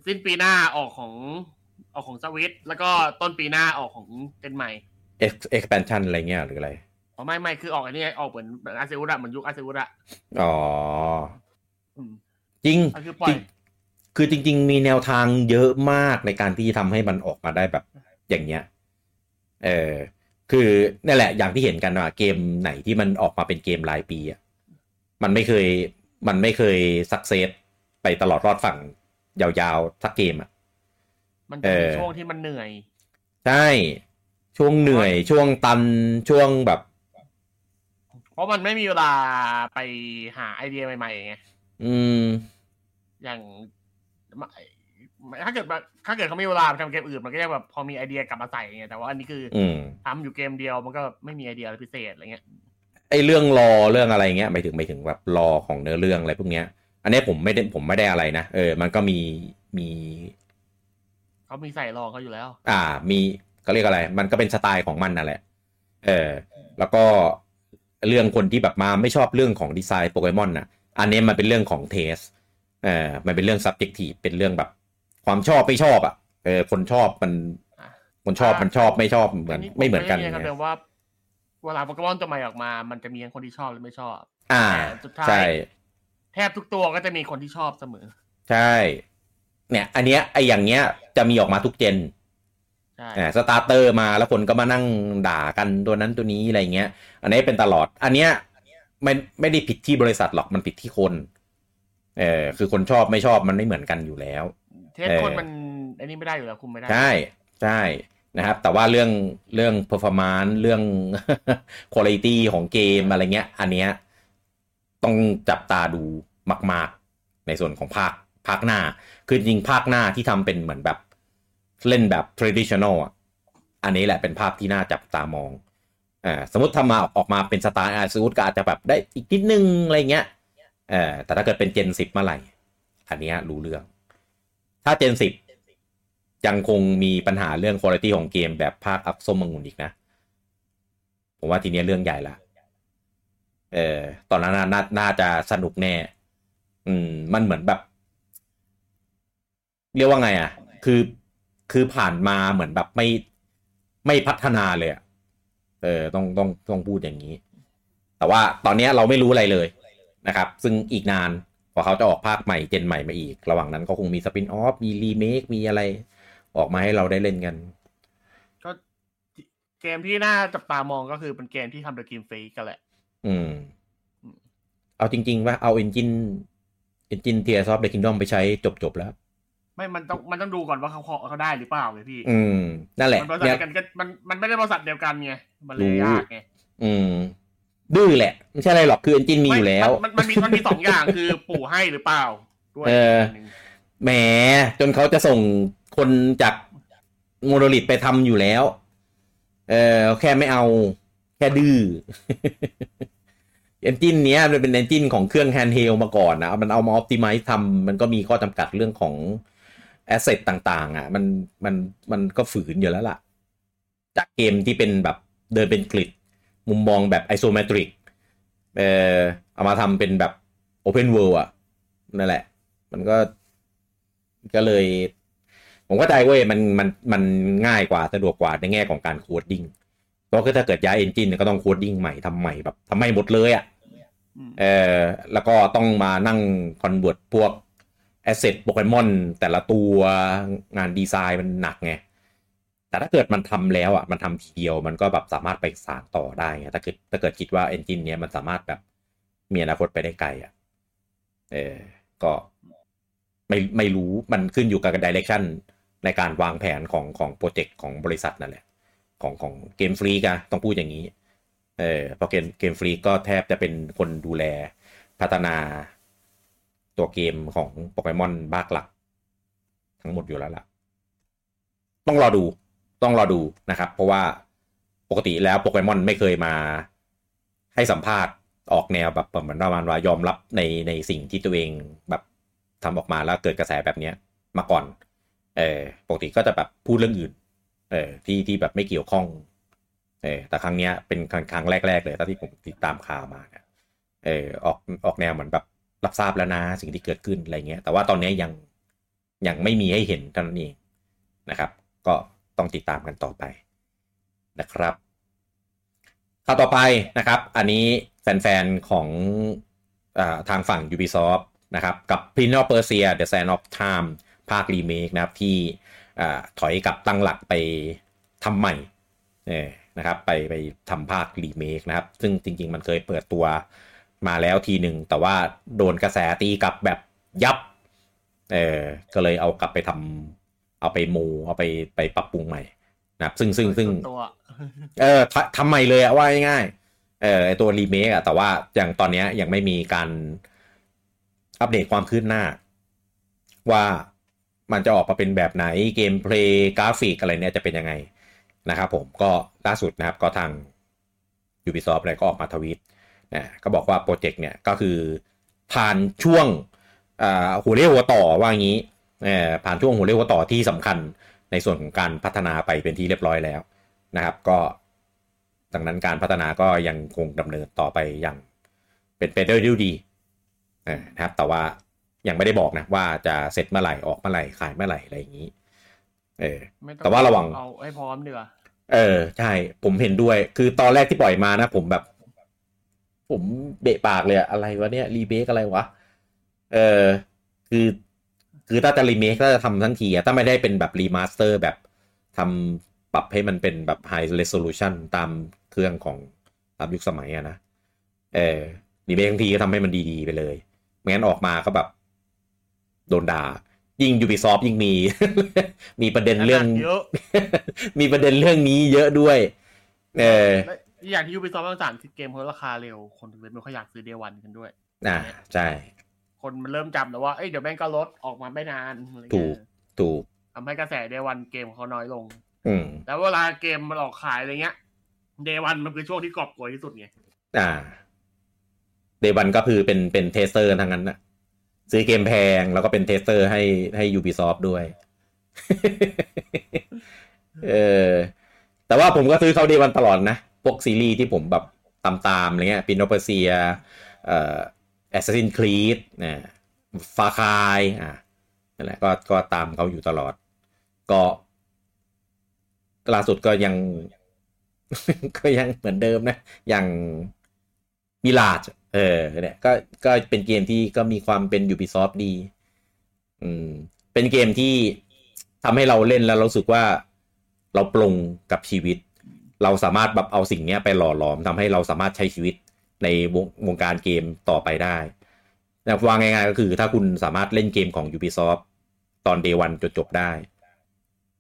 สิ้นปีหน้าออกของออกของสวิตแล้วก็ต้นปีหน้าออกของเจนใหม่ Ex- expansion อะไรเงี้ยหรืออะไรอ๋อไม่ไม่คือออกอันนี้ออกเหมือนเหมือนอาเซอุระเหมือนยุคอาเซอุระอ๋ออืมจริงก็คือปล่อยจริงคือจริง ๆ มีแนวทางเยอะมากในการที่ทำให้มันออกมาได้แบบอย่างเงี้ย เออ คือนั่นแหละอย่างที่เห็นกันว่าเกมไหนที่มันออกมาเป็นเกมรายปีอะมันไม่เคยมันไม่เคยสักเซสไปตลอดรอดฝั่งยาวๆทักเกมอะมันเอจะมีอช่วงที่มันเหนื่อย ใช่ ช่วงเหนื่อย ช่วงตันช่วงแบบ เพราะมันไม่มีเวลาไปหาไอเดียใหม่ๆไงอืม อย่าง ถ้าเกิดว่าถ้าเกิดเขามีเวลาไปทำเกมอื่นมันก็จะแบบพอมีไอเดียกลับมาใส่ไงแต่ว่าอันนี้คือออืมทำอยู่เกมเดียวมันก็ไม่มีไอเดียอะไรพิเศษอะไรเงี้ยไอเรื่องรอเรื่องอะไรเงี้ยหมายถึงหมายถึงแบบรอของเนื้อเรื่องอะไรพวกเนี้ย อันนี้ผมไม่ได้ผมไม่ได้อะไรนะเออ มันก็มีมีเขามีใส่รองเขาอยู่แล้ว อ่า มีเขาเรียกอะไร มันก็เป็นสไตล์ของมันนั่นแหละ เออ แล้วก็เรื่องคนที่แบบมาไม่ชอบเรื่องของดีไซน์โปเกมอนน่ะ อันนี้มันเป็นเรื่องของเทสเออมันเป็นเรื่อง subjective เป็นเรื่องแบบ ความชอบไม่ชอบอะเออคนชอบมันอะคนชอบมันชอบไม่ชอบเหมือนผไม่เหมือนกันด้ไงยิครับแต่ว่าเวลาโปเกมอนตัวใหม่ออกมา มันจะมีทั้งคนที่ชอบและไม่ชอบ อ่าแต่สุดท้ายใช่แทบทุกตัวก็จะมีคนที่ชอบเสมอ ใช่ เนี่ย อันเนี้ยไออย่างเงี้ยจะมีออกมาทุกเจนใช่อ่าสตาร์เตอร์มาแล้วคนก็มานั่งด่ากันตัวนั้นตัวนี้อะไรเงี้ย อันนี้เป็นตลอด อันเนี้ยไม่ไม่ได้ผิดที่บริษัทหรอกมันผิดที่คน เออคือคนชอบไม่ชอบมันไม่เหมือนกันอยู่แล้ว เทสเออคนมันอันนี้ไม่ได้อยู่แล้วคุมไม่ได้ ใช่ใช่นะครับ แต่ว่าเรื่องเรื่อง performance เรื่อง quality ของเกมอะไรเงี้ย อันเนี้ยต้องจับตาดูมาก ๆ ในส่วนของภาคภาคหน้า คือจริงๆภาคหน้าที่ทำเป็นเหมือนแบบเล่นแบบ traditional อะ อันนี้แหละเป็นภาพที่น่าจับตามองอ่าสมมติทำมาออกมาเป็นสไตล์อาซูดก็อาจจะแบบได้อีกนิดนึงอะไรเงี้ยเออแต่ถ้าเกิดเป็นเจนสิบเมื่อไหร่ อันเนี้ยรู้เรื่อง ถ้าเจนสิบยังคงมีปัญหาเรื่องคุณภาพของเกมแบบภาคอัพส้มมังุนอีกนะ ผมว่าทีนี้เรื่องใหญ่ละเออตอนนั้นน่าน่าจะสนุกแน่ อืม มันเหมือนแบบ เรียกว่าไงอะ คือคือผ่านมาเหมือนแบบไม่ไม่พัฒนาเลยอะเออต้องต้องต้องพูดอย่างนี้ แต่ว่าตอนนี้เราไม่รู้อะไรเลยนะครับ ซึ่งอีกนาน กว่าเขาจะออกภาคใหม่ gen ใหม่มาอีก ระหว่างนั้นก็คงมี spin-off มีรีเมค มีอะไร ออกมาให้เราได้เล่นกัน ก็เกมที่น่าจับตามองก็คือเป็นเกมที่ทำโดย Game Freak กันแหละ อืม เอาจริง ๆ ว่าเอา engine engine Tears of the Kingdom ไปใช้จบจบ ๆ แล้ว ไม่มันต้องมันต้องดูก่อนว่าเขาเขาเขาได้หรือเปล่าไงพี่ อืม นั่นแหละมันบริษัทเนี่ยเดียวกันก็มันมันไม่ได้บริษัทเดียวกันไงมันเลยรู้ยากไงอืม ดื้อแหละ ไม่ใช่อะไรหรอกคือ engine มีอยู่แล้วไมันมันมีมันมีสองอย่างคือปู่ให้หรือเปล่าด้วยเออหนึ่งแหมจนเขาจะส่งคนจาก Monolith ไปทำอยู่แล้ว เออแค่ไม่เอา แค่ดื้อ engine เนี้ยมันเป็น engine ของเครื่อง handheld มาก่อนนะ มันเอามาออ t ติ i z e ทำมันก็มีข้อจำกัดเรื่องของasset ต่าง ๆ อะ มันมันมันก็ฝืนอยู่แล้วล่ะ จากเกมที่เป็นแบบเดินเป็น grid มุมมองแบบ isometric เออเอามาทำเป็นแบบ open world อะ นั่นแหละ มันก็ก็เลย ผมเข้าใจเว้ยมันมันมันง่ายกว่าสะดวกกว่าในแง่ของการ coding เพราะก็ถ้าเกิดย้าย engine ก็ต้อง coding ใหม่ทำใหม่แบบทำใหม่หมดเลยอะ่ะอืมเออแล้วก็ต้องมานั่ง convert พวก asset โปเกมอนแต่ละตัวงานดีไซน์มันหนักไง แต่ถ้าเกิดมันทำแล้วอะมันทำทีเดียวมันก็แบบสามารถไปสานต่อได้ไงถ้าเกิดถ้าเกิดคิดว่า engine เนี้ยมันสามารถแบบมีอนาคตไปได้ไกลอะเออก็ไม่ไม่รู้มันขึ้นอยู่กับ direction ในการวางแผนของของโปรเจกต์ของบริษัทนั่นแหละ ของของ Game Freak อะต้องพูดอย่างนี้ เออเพราะเกมเกมฟรีก็แทบจะเป็นคนดูแลพัฒนาตัวเกมของโปเกมอนภาหลัก ทั้งหมดอยู่แล้วล่ะ ต้องรอดู ต้องรอดูนะครับ เพราะว่าปกติแล้วโปเกมอนไม่เคยมาให้สัมภาษณ์ออกแนวแบบเหมือนประมาณว่ายอมรับในในสิ่งที่ตัวเองแบบทำออกมาแล้วเกิดกระแสแบบเนี้ยมาก่อน เออปกติก็จะแบบพูดเรื่องอื่น เออที่ที่แบบไม่เกี่ยวข้อง เออแต่ครั้งเนี้ยเป็นครั้งครั้งแรก ๆ เลยตอนที่ผมติดตามข่าวมาเนี่ยเออออกออกแนวเหมือนแบบรับทราบแล้วนะสิ่งที่เกิดขึ้นอะไรเงี้ย แต่ว่าตอนนี้ยังยังไม่มีให้เห็นเท่านั้นเองนะครับ ก็ ต้องติดตามกันต่อไปนะครับข่าวต่อไปนะครับ อันนี้แฟนๆ ของอทางฝั่ง Ubisoft นะครับ กับ Prince of Persia The Sand of Time ภาครีเมคนะครับ ที่ถอยกลับตั้งหลักไปทำใหม่เออนะครับ ไปไปทำภาครีเมคนะครับ ซึ่งจริงๆ มันเคยเปิดตัวมาแล้วทีหนึ่ง แต่ว่าโดนกระแสตีกลับแบบยับเออก็เลยเอากลับไปทำ เอาไปโมเอาไปไปปรับปรุงใหม่นะครับ ซึ่งซึ่งซึ่งตัวเออททำใหม่เลยอะว่าง่ายๆเออไอตัวรีเมคอะแต่ว่าอย่างตอนเนี้ยยังไม่มีการอัปเดตความคืบหน้า ว่ามันจะออกมาเป็นแบบไหน gameplay กราฟิกอะไรเนี่ยจะเป็นยังไงนะครับผมก็ล่าสุดนะครับก็ทาง Ubisoft อะไรก็ออกมาทวีตนะก็บอกว่าโปรเจกต์เนี่ยก็คือผ่านช่วงอ่าหัวเลี้ยวหัวต่อว่างี้เอ่อ ผ่านช่วงหัวเลี้ยวหัวต่อที่สำคัญในส่วนของการพัฒนาไปเป็นที่เรียบร้อยแล้วนะครับ ก็ดังนั้นการพัฒนาก็ยังคงดำเนินต่อไปอย่างเป็นไปด้วยดีเออนะครับ แต่ว่ายังไม่ได้บอกนะว่าจะเสร็จเมื่อไหร่ออกเมื่อไหร่ขายเมื่อไหร่อะไรอย่างนี้ เออไม่องแต่ว่าระวังเอาให้พร้อมดีกว่าเออใช่ ผมเห็นด้วย คือตอนแรกที่ปล่อยมานะ ผมแบบ ผมเบะปากเลยอะอะไรวะเนี่ยรีเมคอะไรวะเออคือ คือถ้าจะรีเมคถ้าจะทำทั้งทีอะถ้าไม่ได้เป็นแบบ remaster แบบทำปรับให้มันเป็นแบบไฮเร s โซลูชันตามเครื่องของตามยุคสมัยอะนะเออรีเมคทั้งทีก็ทำให้มันดีๆไปเลยไม่งั้นออกมาก็แบบโดนด่ายิ่ง Ubisoft ยิ่งมี มีประเด็นเรื่องเยอะมีประเด็นเรื่องนี้เยอะด้วย เออและอีกอย่างที่ Ubisoft ต้องสารเกมเขาราคาเร็ว คนเลยไม่ค่อยอยากซื้อ day one กันด้วย อ่าใช่ คนมันเริ่มจำแล้วว่า เอ้ยเดี๋ยวแม่งก็ลดออกมาไม่นานอะไรถูเงี้กยถูกทำให้กระแส day one เกมเขาน้อยลง อืมแต่เวลาเกมมันออกขายอะไรเงี้ย day one มันคือช่วงที่กอบโกยที่สุดไงอ่า day one ก็คือเป็นเป็น tester ทั้งนั้นนะซื้อเกมแพงแล้วก็เป็น tester ให้ให้ Ubisoft ด้วย เออ แต่ว่าผมก็ซื้อเขา day one ตลอดนะ พวกซีรีส์ที่ผมแบบตามตามๆอะไรเงี้ย Prince of Persia เอ่อ Assassin's Creed นะ Far Cry อะนั่นแหละก็ก็ตามเขาอยู่ตลอด ก็ล่าสุดก็ยัง ก็ยังเหมือนเดิมนะ อย่างมิลาดเออเนี่ยก็ก็เป็นเกมที่ก็มีความเป็น Ubisoft ดี อืม เป็นเกมที่ทำให้เราเล่นแล้วเราสึกว่าเราปลงกับชีวิต เราสามารถแบบเอาสิ่งเนี้ยไปหล่อหลอมทำให้เราสามารถใช้ชีวิต ในวงวงการเกมต่อไปได้แต่ว่าง่ายๆก็คือถ้าคุณสามารถเล่นเกมของ Ubisoft ตอน Day 1จนจบได้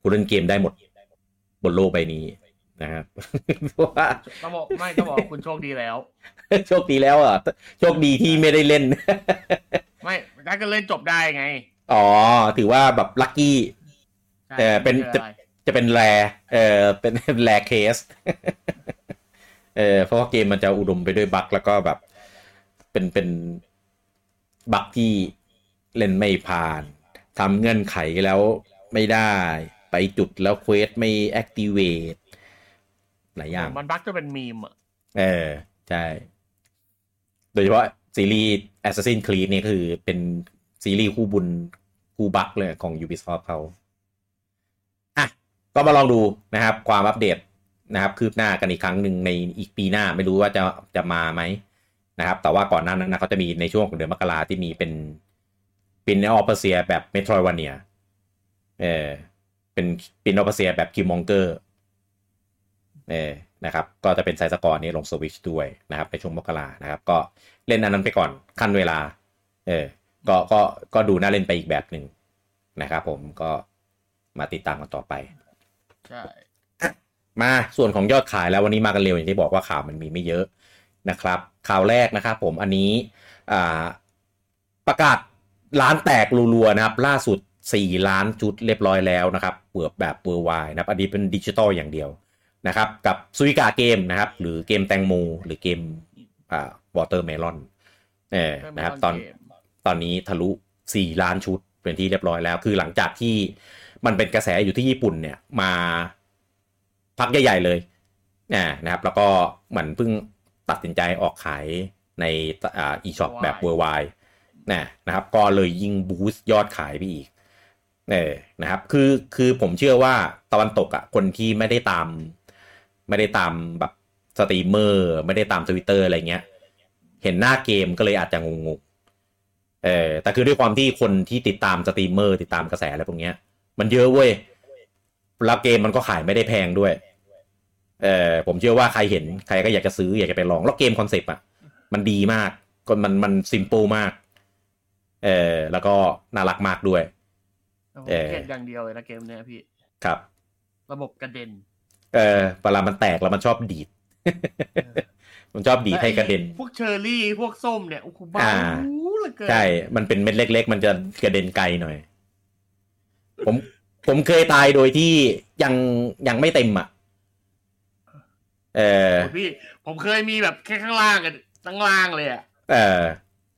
คุณเล่นเกมได้หมดบนโลกใบนี้นะครับเพราะว่าต้องบอกไม่ต้องบอกว่าคุณโชคดีแล้ว โชคดีแล้วอะโชคดีที่ไม่ได้เล่น ไม่ถ้าก็เล่นจบได้ไง อ๋อ ถือว่าแบบลัคกี้ใช่แต่เป็นไม่จออะไรจะเป็นแรเออเป็นแรเคส เออเพราะว่าเกมมันจะอุดมไปด้วยบั๊กแล้วก็แบบ เป็นเป็นบั๊กที่เล่นไม่ผ่านทำเงื่อนไขแล้วไม่ได้ไปจุดแล้วเควสไม่แอคทีเวตหลายอย่าง มันบั๊กจะเป็นมีมอะเออ ใช่ โดยเฉพาะซีรีส์ Assassin's Creed เนี่ยคือเป็นซีรีส์คู่บุญคู่บักเลยของ Ubisoft เขาอะ ก็มาลองดูนะครับ ความอัปเดต นะครับคืบหน้ากันอีกครั้งหนึ่งในอีกปีหน้าไม่รู้ว่าจะจะมาไหมนะครับ แต่ว่าก่อนหน้านั้นนะเขาจะมีในช่วงของเดือนมกราที่มีเป็น Prince of Persia แบบ Metroidvania เออเป็น Prince of Persia แบบ Killmonger เออนะครับ ก็จะเป็น side scroll นี้ลงสวิชด้วยนะครับในช่วงมกรานะครับ ก็เล่นอันนั้นไปก่อนคั่นเวลา เออก็ก็ก็ดูน่าเล่นไปอีกแบบหนึ่งนะครับผมก็มาติดตามกันต่อไป ใช่ มาส่วนของยอดขายแล้ววันนี้มากันเร็วอย่างที่บอกว่าข่าวมันมีไม่เยอะนะครับ ข่าวแรกนะครับผมอันนี้ประกาศร้านแตกรัวๆนะครับ ล่าสุด 4 ล้านชุดเรียบร้อยแล้วนะครับเปิดแบบเวอร์ไวนะครับอันนี้เป็นดิจิตอลอย่างเดียวนะครับ กับซุยกาเกมนะครับ หรือเกมแตงโมหรือเกมอ่า Watermelon เออนะครับตอนตอนนี้ทะลุ 4 ล้านชุดเป็นที่เรียบร้อยแล้ว คือหลังจากที่มันเป็นกระแสอยู่ที่ญี่ปุ่นเนี่ยมา พักใหญ่ๆเลยนะนะครับ แล้วก็เหมือนเพิ่งตัดสินใจออกขายในอ่า e-shop แบบ worldwide นะนะครับ ก็เลยยิ่ง boost ยอดขายไปอีกเออนะครับ คือคือผมเชื่อว่าตะวันตกอะ่ะคนที่ไม่ได้ตาม ไม่ได้ตามแบบสตรีมเมอร์ ไม่ได้ตามทวิตเตอร์อะไรเงี้ย เห็นหน้าเกมก็เลยอาจจะงงๆเออแต่คือด้วยความที่คนที่ติดตามสตรีมเมอร์ ติดตามกระแสอะไรพวกเนี้ย มันเยอะเว้ยแล้วเกมมันก็ขายไม่ได้แพงด้วย เออผมเชื่อว่าใครเห็นใครก็อยากจะซื้ออยากจะไปลอง แล้วเกม concept อะ มันดีมากก็มันมันซิม p ป e มาก เออแล้วก็น่ารักมากด้วยผมเออเกลียดอย่างเดียวเลยนะเกมเนี้ยพี่ ครับ ระบบกระเด็น เออเวลามันแตกแล้วมันชอบดีด มันชอบดีดให้กระเด็น พวกเชอร์รี่พวกส้มเนี่ยโอ้โหบ้าอ่าเหลือเกินใช่ มันเป็นเม็ดเล็ก ๆ มันจะกระเด็นไกลหน่อย ผมผมเคยตายโดยที่ยังยังไม่เต็มอะ เออโอ้ยพี่ ผมเคยมีแบบแค่ข้างล่างกันข้างล่างเลยอะเออ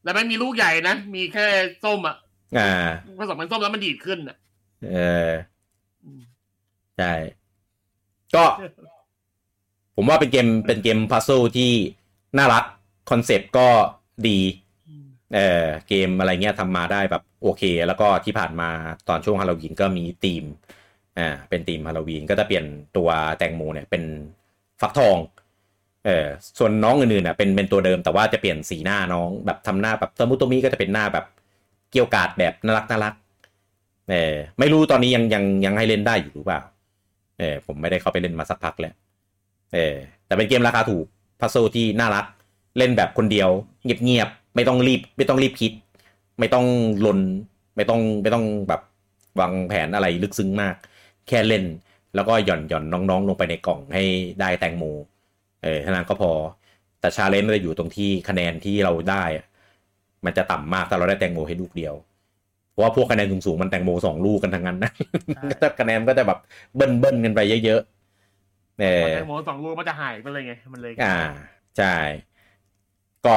แล้วไม่มีลูกใหญ่นะ มีแค่ส้มอะอ่าผสมมันส้มแล้วมันดีดขึ้นอะ เอออืมใช่ก็ ผมว่าเป็นเกมเป็นเกมพัซโซที่น่ารักคอนเซปต์ก็ดีเออเกมอะไรเงี้ยทำมาได้แบบโอเค แล้วก็ที่ผ่านมาตอนช่วงฮาโลวีนก็มีธีมอ่าเป็นธีมฮาโลวีนก็จะเปลี่ยนตัวแตงโมเนี่ยเป็น ฟักทองเออส่วนน้องอื่นๆน่ะเป็นเป็นตัวเดิมแต่ว่าจะเปลี่ยนสีหน้าน้องแบบทำหน้าแบบสมุตโตมิก็จะเป็นหน้าแบบเกี่ยวกาดแบบน่ารักน่ารักเออไม่รู้ตอนนี้ยังยังยังให้เล่นได้อยู่หรือเปล่าเออผมไม่ได้เข้าไปเล่นมาสักพักแล้วเออแต่เป็นเกมราคาถูกพัซโซที่น่ารัก เล่นแบบคนเดียว เงียบๆไม่ต้องรีบ ไม่ต้องรีบคิด ไม่ต้องลน ไม่ต้องไม่ต้องแบบวางแผนอะไรลึกซึ้งมาก แค่เล่น แล้วก็หย่อนหย่อนน้องๆ ลงไปในกล่องให้ได้แตงโมเออเท่านั้นก็พอ แต่ challenge มันจะอยู่ตรงที่คะแนนที่เราได้อะมันจะต่ำมากถ้าเราได้แตงโมให้ลูกเดียวเพราะว่าพวกคะแนนสูงๆมันแตงโมสองลูกกันทั้งนั้นนะใช่ก็คะแนนก็จะแบบเบิ้ลๆ เบิ้ลๆกันไปเยอะๆเออแตงโมสองลูกมันจะหายไปเลยไงมันเลย อ่าใช่ก็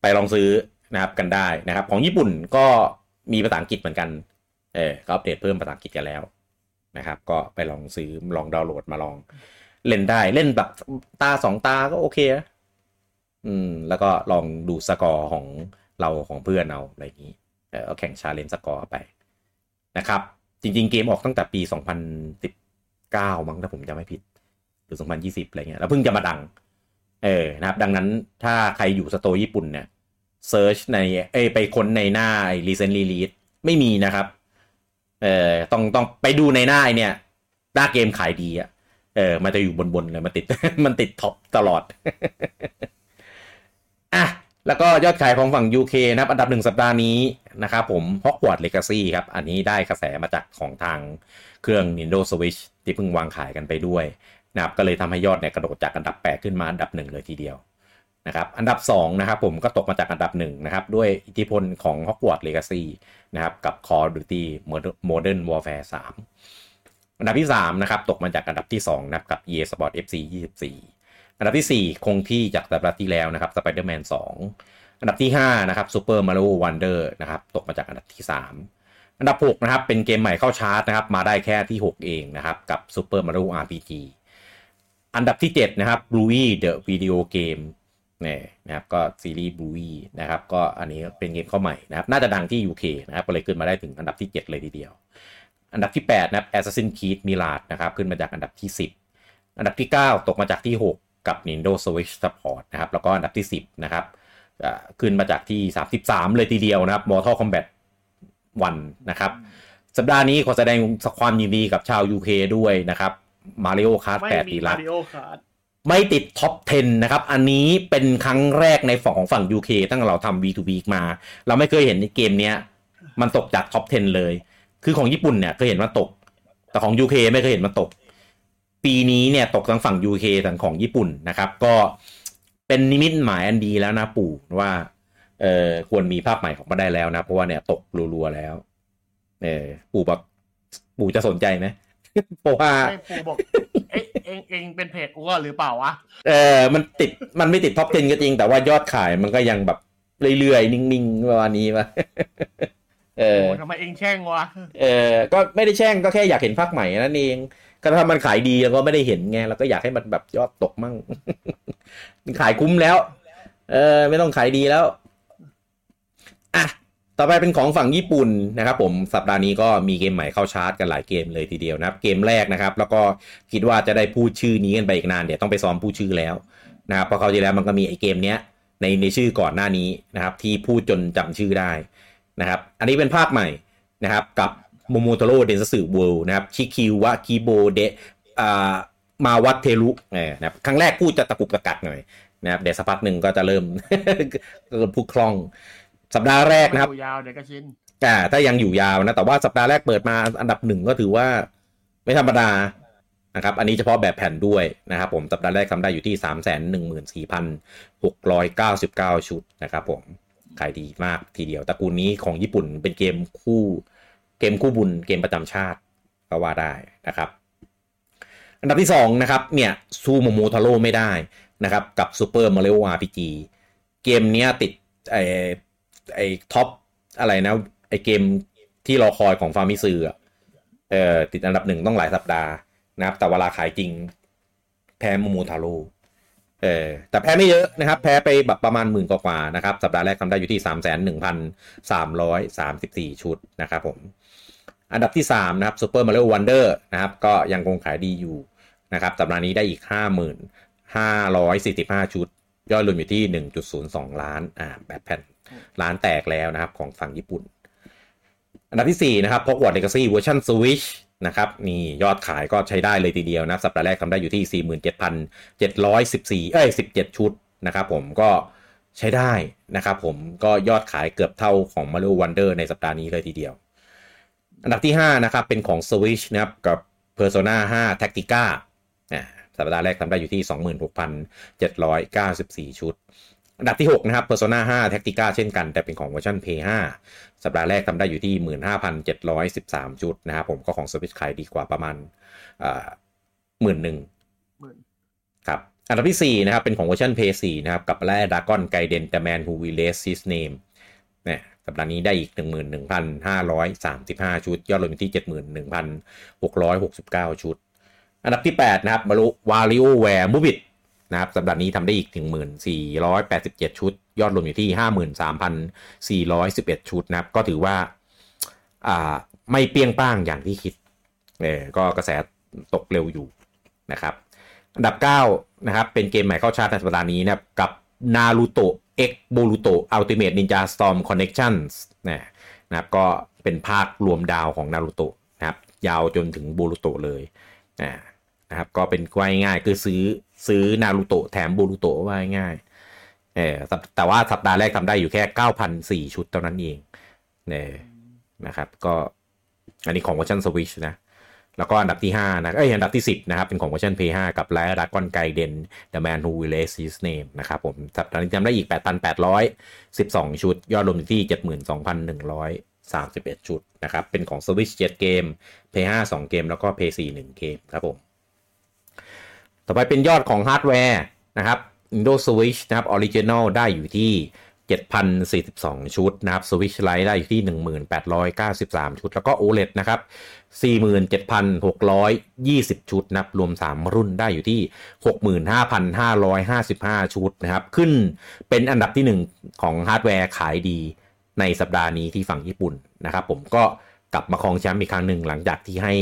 ไปลองซื้อนะครับกันได้นะครับ ของญี่ปุ่นก็มีภาษาอังกฤษเหมือนกัน เออก็อัปเดตเพิ่มภาษาอังกฤษกันแล้ว นะครับ ก็ไปลองซื้อลองดาวน์โหลดมาลอง เล่นได้เล่นแบบตาสองตาก็โอเคนะอืม แล้วก็ลองดูสกอร์ของเราของเพื่อนเอาอะไรอย่างนี้เออแข่ง challenge score ไปนะครับ จริง ๆ เกมออกตั้งแต่ปี 2019 มั้งถ้าผมจำไม่ผิด หรือ 2020 อะไรเงี้ยแล้วเพิ่งจะมาดัง เออนะครับ ดังนั้นถ้าใครอยู่ store ญี่ปุ่นเนี่ย search ในเอ้ไปค้นในหน้า recent release ไม่มีนะครับ เออต้องต้องไปดูในหน้าเนี่ย หน้าเกมขายดีอะเออมันจะอยู่บนๆเลยมันติด มันติด top ตลอดอะแล้วก็ยอดขายของฝั่ง UK นะครับ อันดับหนึ่งสัปดาห์นี้นะครับผม Hogwarts Legacy ครับ อันนี้ได้กระแสมาจากของทางเครื่อง Nintendo Switch ที่เพิ่งวางขายกันไปด้วยนะครับก็เลยทำให้ยอดเนี่ยกระโดดจากอันดับ 8 ขึ้นมาอันดับหนึ่งเลยทีเดียว นะครับอันดับ2นะครับผมก็ตกมาจากอันดับ1นะครับด้วยอิทธิพลของ Hogwarts Legacy นะครับกับ Call of Duty Modern Warfare 3 อันดับที่3นะครับตกมาจากอันดับที่2นะครับกับ EA Sport FC 24 อันดับที่ 4 คงที่จากสัปดาห์ที่แล้วนะครับ Spider-Man 2 อันดับที่ 5 นะครับ Super Mario Wonder นะครับตกมาจากอันดับที่ 3 อันดับ 6 นะครับเป็นเกมใหม่เข้าชาร์ตนะครับมาได้แค่ที่ 6 เองนะครับกับ Super Mario RPG อันดับที่ 7 นะครับ Bluey The Video Game เนี่ยนะครับก็ซีรีส์ Bluey นะครับก็อันนี้เป็นเกมเข้าใหม่นะครับน่าจะดังที่ UK นะครับก็เลยขึ้นมาได้ถึงอันดับที่ 7 เลยทีเดียว อันดับที่ 8 นะครับ Assassin's Creed Mirage นะครับขึ้นมาจากอันดับที่ 10 อันดับที่ 9 ตกมาจากที่ 6 กับ Nintendo Switch Support นะครับแล้วก็อันดับที่ 10 นะครับอ่าขึ้นมาจากที่ 33 เลยทีเดียวนะครับ Mortal Kombat 1 นะครับ สัปดาห์นี้ขอแสดงความยินดีกับชาว UK ด้วยนะครับ Mario Kart ไม่8มีดีมาลักริโอคาร์ด ไม่ติดท็อป 10 นะครับ อันนี้เป็นครั้งแรกในฝั่งของฝั่ง UK ตั้งแต่เราทำ W2W มา เราไม่เคยเห็นในเกมเนี้ย มันตกจาก top 10 เลย คือของญี่ปุ่นเนี่ยเคยเห็นมันตก แต่ของ UK ไม่เคยเห็นมันตก ปีนี้เนี่ยตกทั้งฝั่ง UK ทั้งของญี่ปุ่นนะครับ ก็เป็นนิมิตหมายอันดีแล้วนะผมว่าเออควรมีภาคใหม่ของมาได้แล้วนะ เพราะว่าเนี่ยตกรัวๆแล้ว เออปู่บอกปู่จะสนใจไหม เพราะว่าให้ปูบอกเอ๊ะเองเองเป็นเพจอ้วหรือเปล่าวะเออมันติดมันไม่ติดท็อป10ก็จริง แต่ว่ายอดขายมันก็ยังแบบเรื่อยๆ นิ่งๆประมาณนี้วะเออโอ้ทำไมเองแช่งวะเออก็ไม่ได้แช่งก็แค่อยากเห็นภาคใหม่นั่นเองก็ถ้ามันขายดีแล้วก็ไม่ได้เห็นไงเราก็อยากให้มันแบบยอดตกมั่งขายคุ้มแล้ว เออ ไม่ต้องขายดีแล้วอะ ต่อไปเป็นของฝั่งญี่ปุ่นนะครับผมสัปดาห์นี้ก็มีเกมใหม่เข้าชาร์จกันหลายเกมเลยทีเดียวนะครับ เกมแรกนะครับ แล้วก็คิดว่าจะได้พูดชื่อนี้กันไปอีกนานเดี๋ยวต้องไปซ้อมพูดชื่อแล้วนะครับเพราะคราวที่แล้วมันก็มีไอเกมเนี้ยในในชื่อก่อนหน้านี้นะครับ ที่พูดจนจำชื่อได้นะครับ อันนี้เป็นภาคใหม่นะครับ กับ Momotaro Dentetsu World นะครับ Chikyuu wa Kibou de อ่ามาวัตเทรุนะครับครั้งแรกพูดจะตะกุกตะกักหน่อยนะครับเดี๋ยวสักพักหนึ่งก็จะเริ่มเริ่มพูดคล่อง สัปดาห์แรกนะครับอยู่ยาวเดี๋ยวก็ชินอ่าถ้ายังอยู่ยาวนะ แต่ว่าสัปดาห์แรกเปิดมาอันดับหนึ่งก็ถือว่าไม่ธรรมดานะครับ อันนี้เฉพาะแบบแผ่นด้วยนะครับผม สัปดาห์แรกทำได้อยู่ที่ 3 1 4 6 9 9 ชุดนะครับผม ขายดีมากทีเดียว ตระกูลนี้ของญี่ปุ่นเป็นเกมคู่เกมคู่บุญเกมประจำชาติก็ว่าได้นะครับ อันดับที่ 2 นะครับ เนี่ยสู้โมโมทาโร่ไม่ได้นะครับ กับ Super Mario RPG เกมเนี้ยติด ไอไอ top อะไรนะ ไอ้เกมที่รอคอยของ Famitsu เออติดอันดับหนึ่งต้องหลายสัปดาห์นะครับ แต่เวลาขายจริง แพ้โมโมทาโร่เออแต่แพ้ไม่เยอะนะครับ แพ้ไปแบบประมาณหมื่นกว่าๆนะครับ สัปดาห์แรกทำได้อยู่ที่3 1 3 3 4ชุดนะครับผมอันดับที่ 3 นะครับ Super Mario Wonder นะครับ ก็ยังคงขายดีอยู่นะครับสัปดาห์นี้ได้อีก 55,45 ชุด ยอดรวมอยู่ที่ 1.02 ล้านอ่าแบบแผ่น ล้านแตกแล้วนะครับของฝั่งญี่ปุ่น อันดับที่ 4 นะครับ Hogwarts Legacy เวอร์ชัน Switch นะครับนี่ยอดขายก็ใช้ได้เลยทีเดียวนะ สัปดาห์แรกทำได้อยู่ที่ 47,714 เอ้ย 17 ชุดนะครับผมก็ใช้ได้นะครับผมก็ยอดขายเกือบเท่าของ Mario Wonder ในสัปดาห์นี้เลยทีเดียว อันดับที่ 5 นะครับ เป็นของ Switch นะครับกับ Persona 5 Tactica สัปดาห์แรกทำได้อยู่ที่ 26,794 ชุด อันดับที่ 6 นะครับ Persona 5 Tactica เช่นกัน แต่เป็นของเวอร์ชัน Play 5 สัปดาห์แรกทำได้อยู่ที่ 15,713ชุดนะครับผมก็ของ Switch ขายดีกว่าประมาณหมื่นหนึ่งครับอันดับที่ 4 นะครับ เป็นของเวอร์ชัน Play 4 นะครับ กับ Like a Dragon Gaiden The Man Who Will Erase His Name เนี่ยสัปดาห์นี้ได้อีก 11,535 ชุด ยอดรวมอยู่ที่ 71,669 ชุด อันดับที่ 8 นะครับมารุ WarioWare Move It นะครับ สัปดาห์นี้ทำได้อีก 1487 ชุด ยอดรวมอยู่ที่ 53,411 ชุดนะครับ ก็ถือว่าอ่าไม่เปี้ยงป้างอย่างที่คิดเออก็กระแสตกเร็วอยู่นะครับ อันดับ 9 นะครับ เป็นเกมใหม่เข้าชาร์ตในสัปดาห์นี้นะครับ กับนารูโตะ X Boruto Ultimate Ninja Storm Connections นะครับ ก็เป็นภาครวมดาวของนารูโตะนะครับ ยาวจนถึงบูรุโตะเลยนะครับ ก็เป็นกว้ง่ายคือซื้อ ซื้อนารูโตะแถมบูรุโตะว่าง่ายเออแต่ว่าสัปดาห์แรกทำได้อยู่แค่9,004ชุดเท่านั้นเองเนี่ยนะครับ ก็อันนี้ของเวอร์ชันสวิชนะ แล้วก็อันดับที่ 5 นะเอ้ยอันดับที่ 10 นะครับ เป็นของเวอร์ชัน Play 5กับ Like a Dragon Gaiden The Man Who Will Erase His Name นะครับผมสัปดาห์นี้ทำได้อีก 8,812 ชุด ยอดรวมที่ 72,131 ชุดนะครับ เป็นของ Switch 7เกม Play 5 2 เกม แล้วก็ Play 4 1 เกมครับผม ต่อไปเป็นยอดของฮาร์ดแวร์นะครับ Nintendo Switch นะครับ Original ได้อยู่ที่ 7,042 ชุดนะครับ Switch Lite ได้อยู่ที่ 1,893 ชุด แล้วก็ OLED นะครับ 47,620 ชุดนะครับ รวม 3 รุ่นได้อยู่ที่ 65,555 ชุดนะครับ ขึ้นเป็นอันดับที่ 1 ของฮาร์ดแวร์ขายดีในสัปดาห์นี้ที่ฝั่งญี่ปุ่นนะครับ ผมก็กลับมาครองแชมป์อีกครั้งหนึ่งหลังจากที่ให้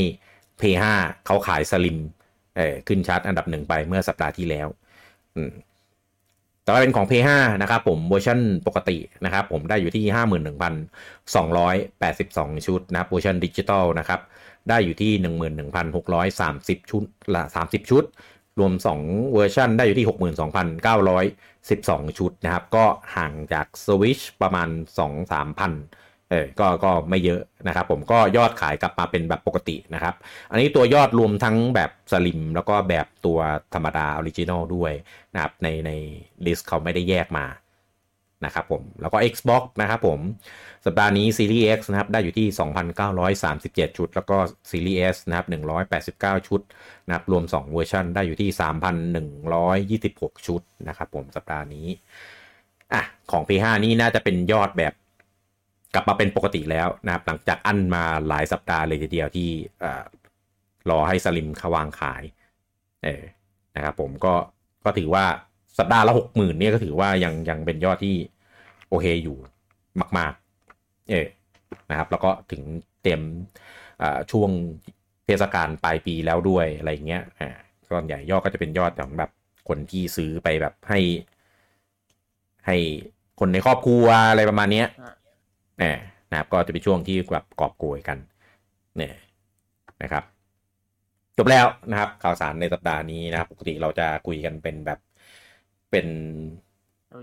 P5 เขาขาย Slim เออขึ้นชาร์ตอันดับหนึ่งไปเมื่อสัปดาห์ที่แล้วต่อไปเป็นของ P5 นะครับผมเวอร์ชันปกตินะครับผมได้อยู่ที่ 51,282 ชุดนะเวอร์ชันดิจิตอลนะครับได้อยู่ที่ 11,630 ชุดละ30 ชุด รวม 2 เวอร์ชันได้อยู่ที่ 62,912 ชุดนะครับ ก็ห่างจาก Switch ประมาณ 2-3พัน เออก็ก็ไม่เยอะนะครับผมก็ยอดขายกลับมาเป็นแบบปกตินะครับ อันนี้ตัวยอดรวมทั้งแบบ Slim แล้วก็แบบตัวธรรมดา original ด้วยนะครับในใน list เขาไม่ได้แยกมานะครับผมแล้วก็ Xbox นะครับผม สัปดาห์นี้ Series X นะครับได้อยู่ที่ 2,937 ชุด แล้วก็ Series S นะครับ 189 ชุดนะครับรวม 2 เวอร์ชันได้อยู่ที่ 3,126 ชุดนะครับผมสัปดาห์นี้อะของ P5 นี่น่าจะเป็นยอดแบบ กลับมาเป็นปกติแล้วนะครับ หลังจากอั้นมาหลายสัปดาห์เลยทีเดียวที่รอให้สลิมขวางขายเออนะครับผมก็ก็ถือว่าสัปดาห์ละหกหมื่นเนี่ยก็ถือว่ายังยังเป็นยอดที่โอเคอยู่มากๆ เออนะครับ แล้วก็ถึงเต็มช่วงเทศกาลปลายปีแล้วด้วยอะไรเงี้ยอ่าส่วนใหญ่ยอดก็จะเป็นยอดของแบบคนที่ซื้อไปแบบให้ ให้คนในครอบครัวอะไรประมาณเนี้ย นี่ยนะครับก็จะเป็นช่วงที่แบบกอบโกยกันเนี่ยนะครับ จบแล้วนะครับข่าวสารในสัปดาห์นี้นะครับ ปกติเราจะคุยกันเป็นแบบเป็น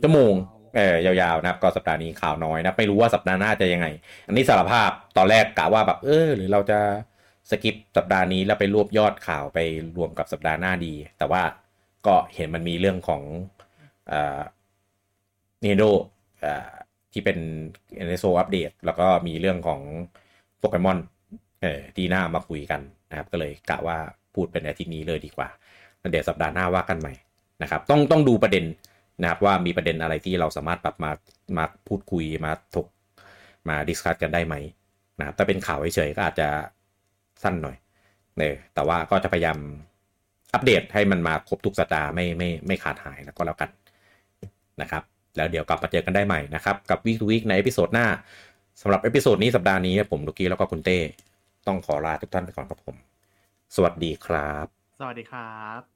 ชั่วโมงเออยาวๆนะครับ ก็สัปดาห์นี้ข่าวน้อยนะไม่รู้ว่าสัปดาห์หน้าจะยังไง อันนี้สารภาพตอนแรกกะว่าแบบเออ หรือเราจะสกิปสัปดาห์นี้แล้วไปรวบยอดข่าวไปรวมกับสัปดาห์หน้าดี แต่ว่าก็เห็นมันมีเรื่องของอ่าเนโดอ่า ที่เป็น NSO อัปเดตแล้วก็มีเรื่องของโปเกมอนเออดีหน้ามาคุยกันนะครับ ก็เลยกะว่าพูดเป็นอาทิตย์นี้เลยดีกว่าเดี๋ยวสัปดาห์หน้าว่ากันใหม่นะครับ ต้องต้องดูประเด็นนะครับว่ามีประเด็นอะไรที่เราสามารถปรับมามาพูดคุยมาถกมา discuss กันได้ไหมนะครับถ้าเป็นข่าวเฉยๆก็อาจจะสั้นหน่อยเนอแต่ว่าก็จะพยายามอัปเดตให้มันมาครบทุกสัปดาห์ไม่ไม่ไม่ขาดหายแล้วก็แล้วกันนะครับ แล้วเดี๋ยวกลับมาเจอกันได้ใหม่นะครับกับวิค to วีคใน episode หน้าสำหรับ episode นี้สัปดาห์นี้ผมลูกี้แล้วก็คุณเต้ต้องขอลาทุกท่านไปก่อนครับผม สวัสดีครับ สวัสดีครับ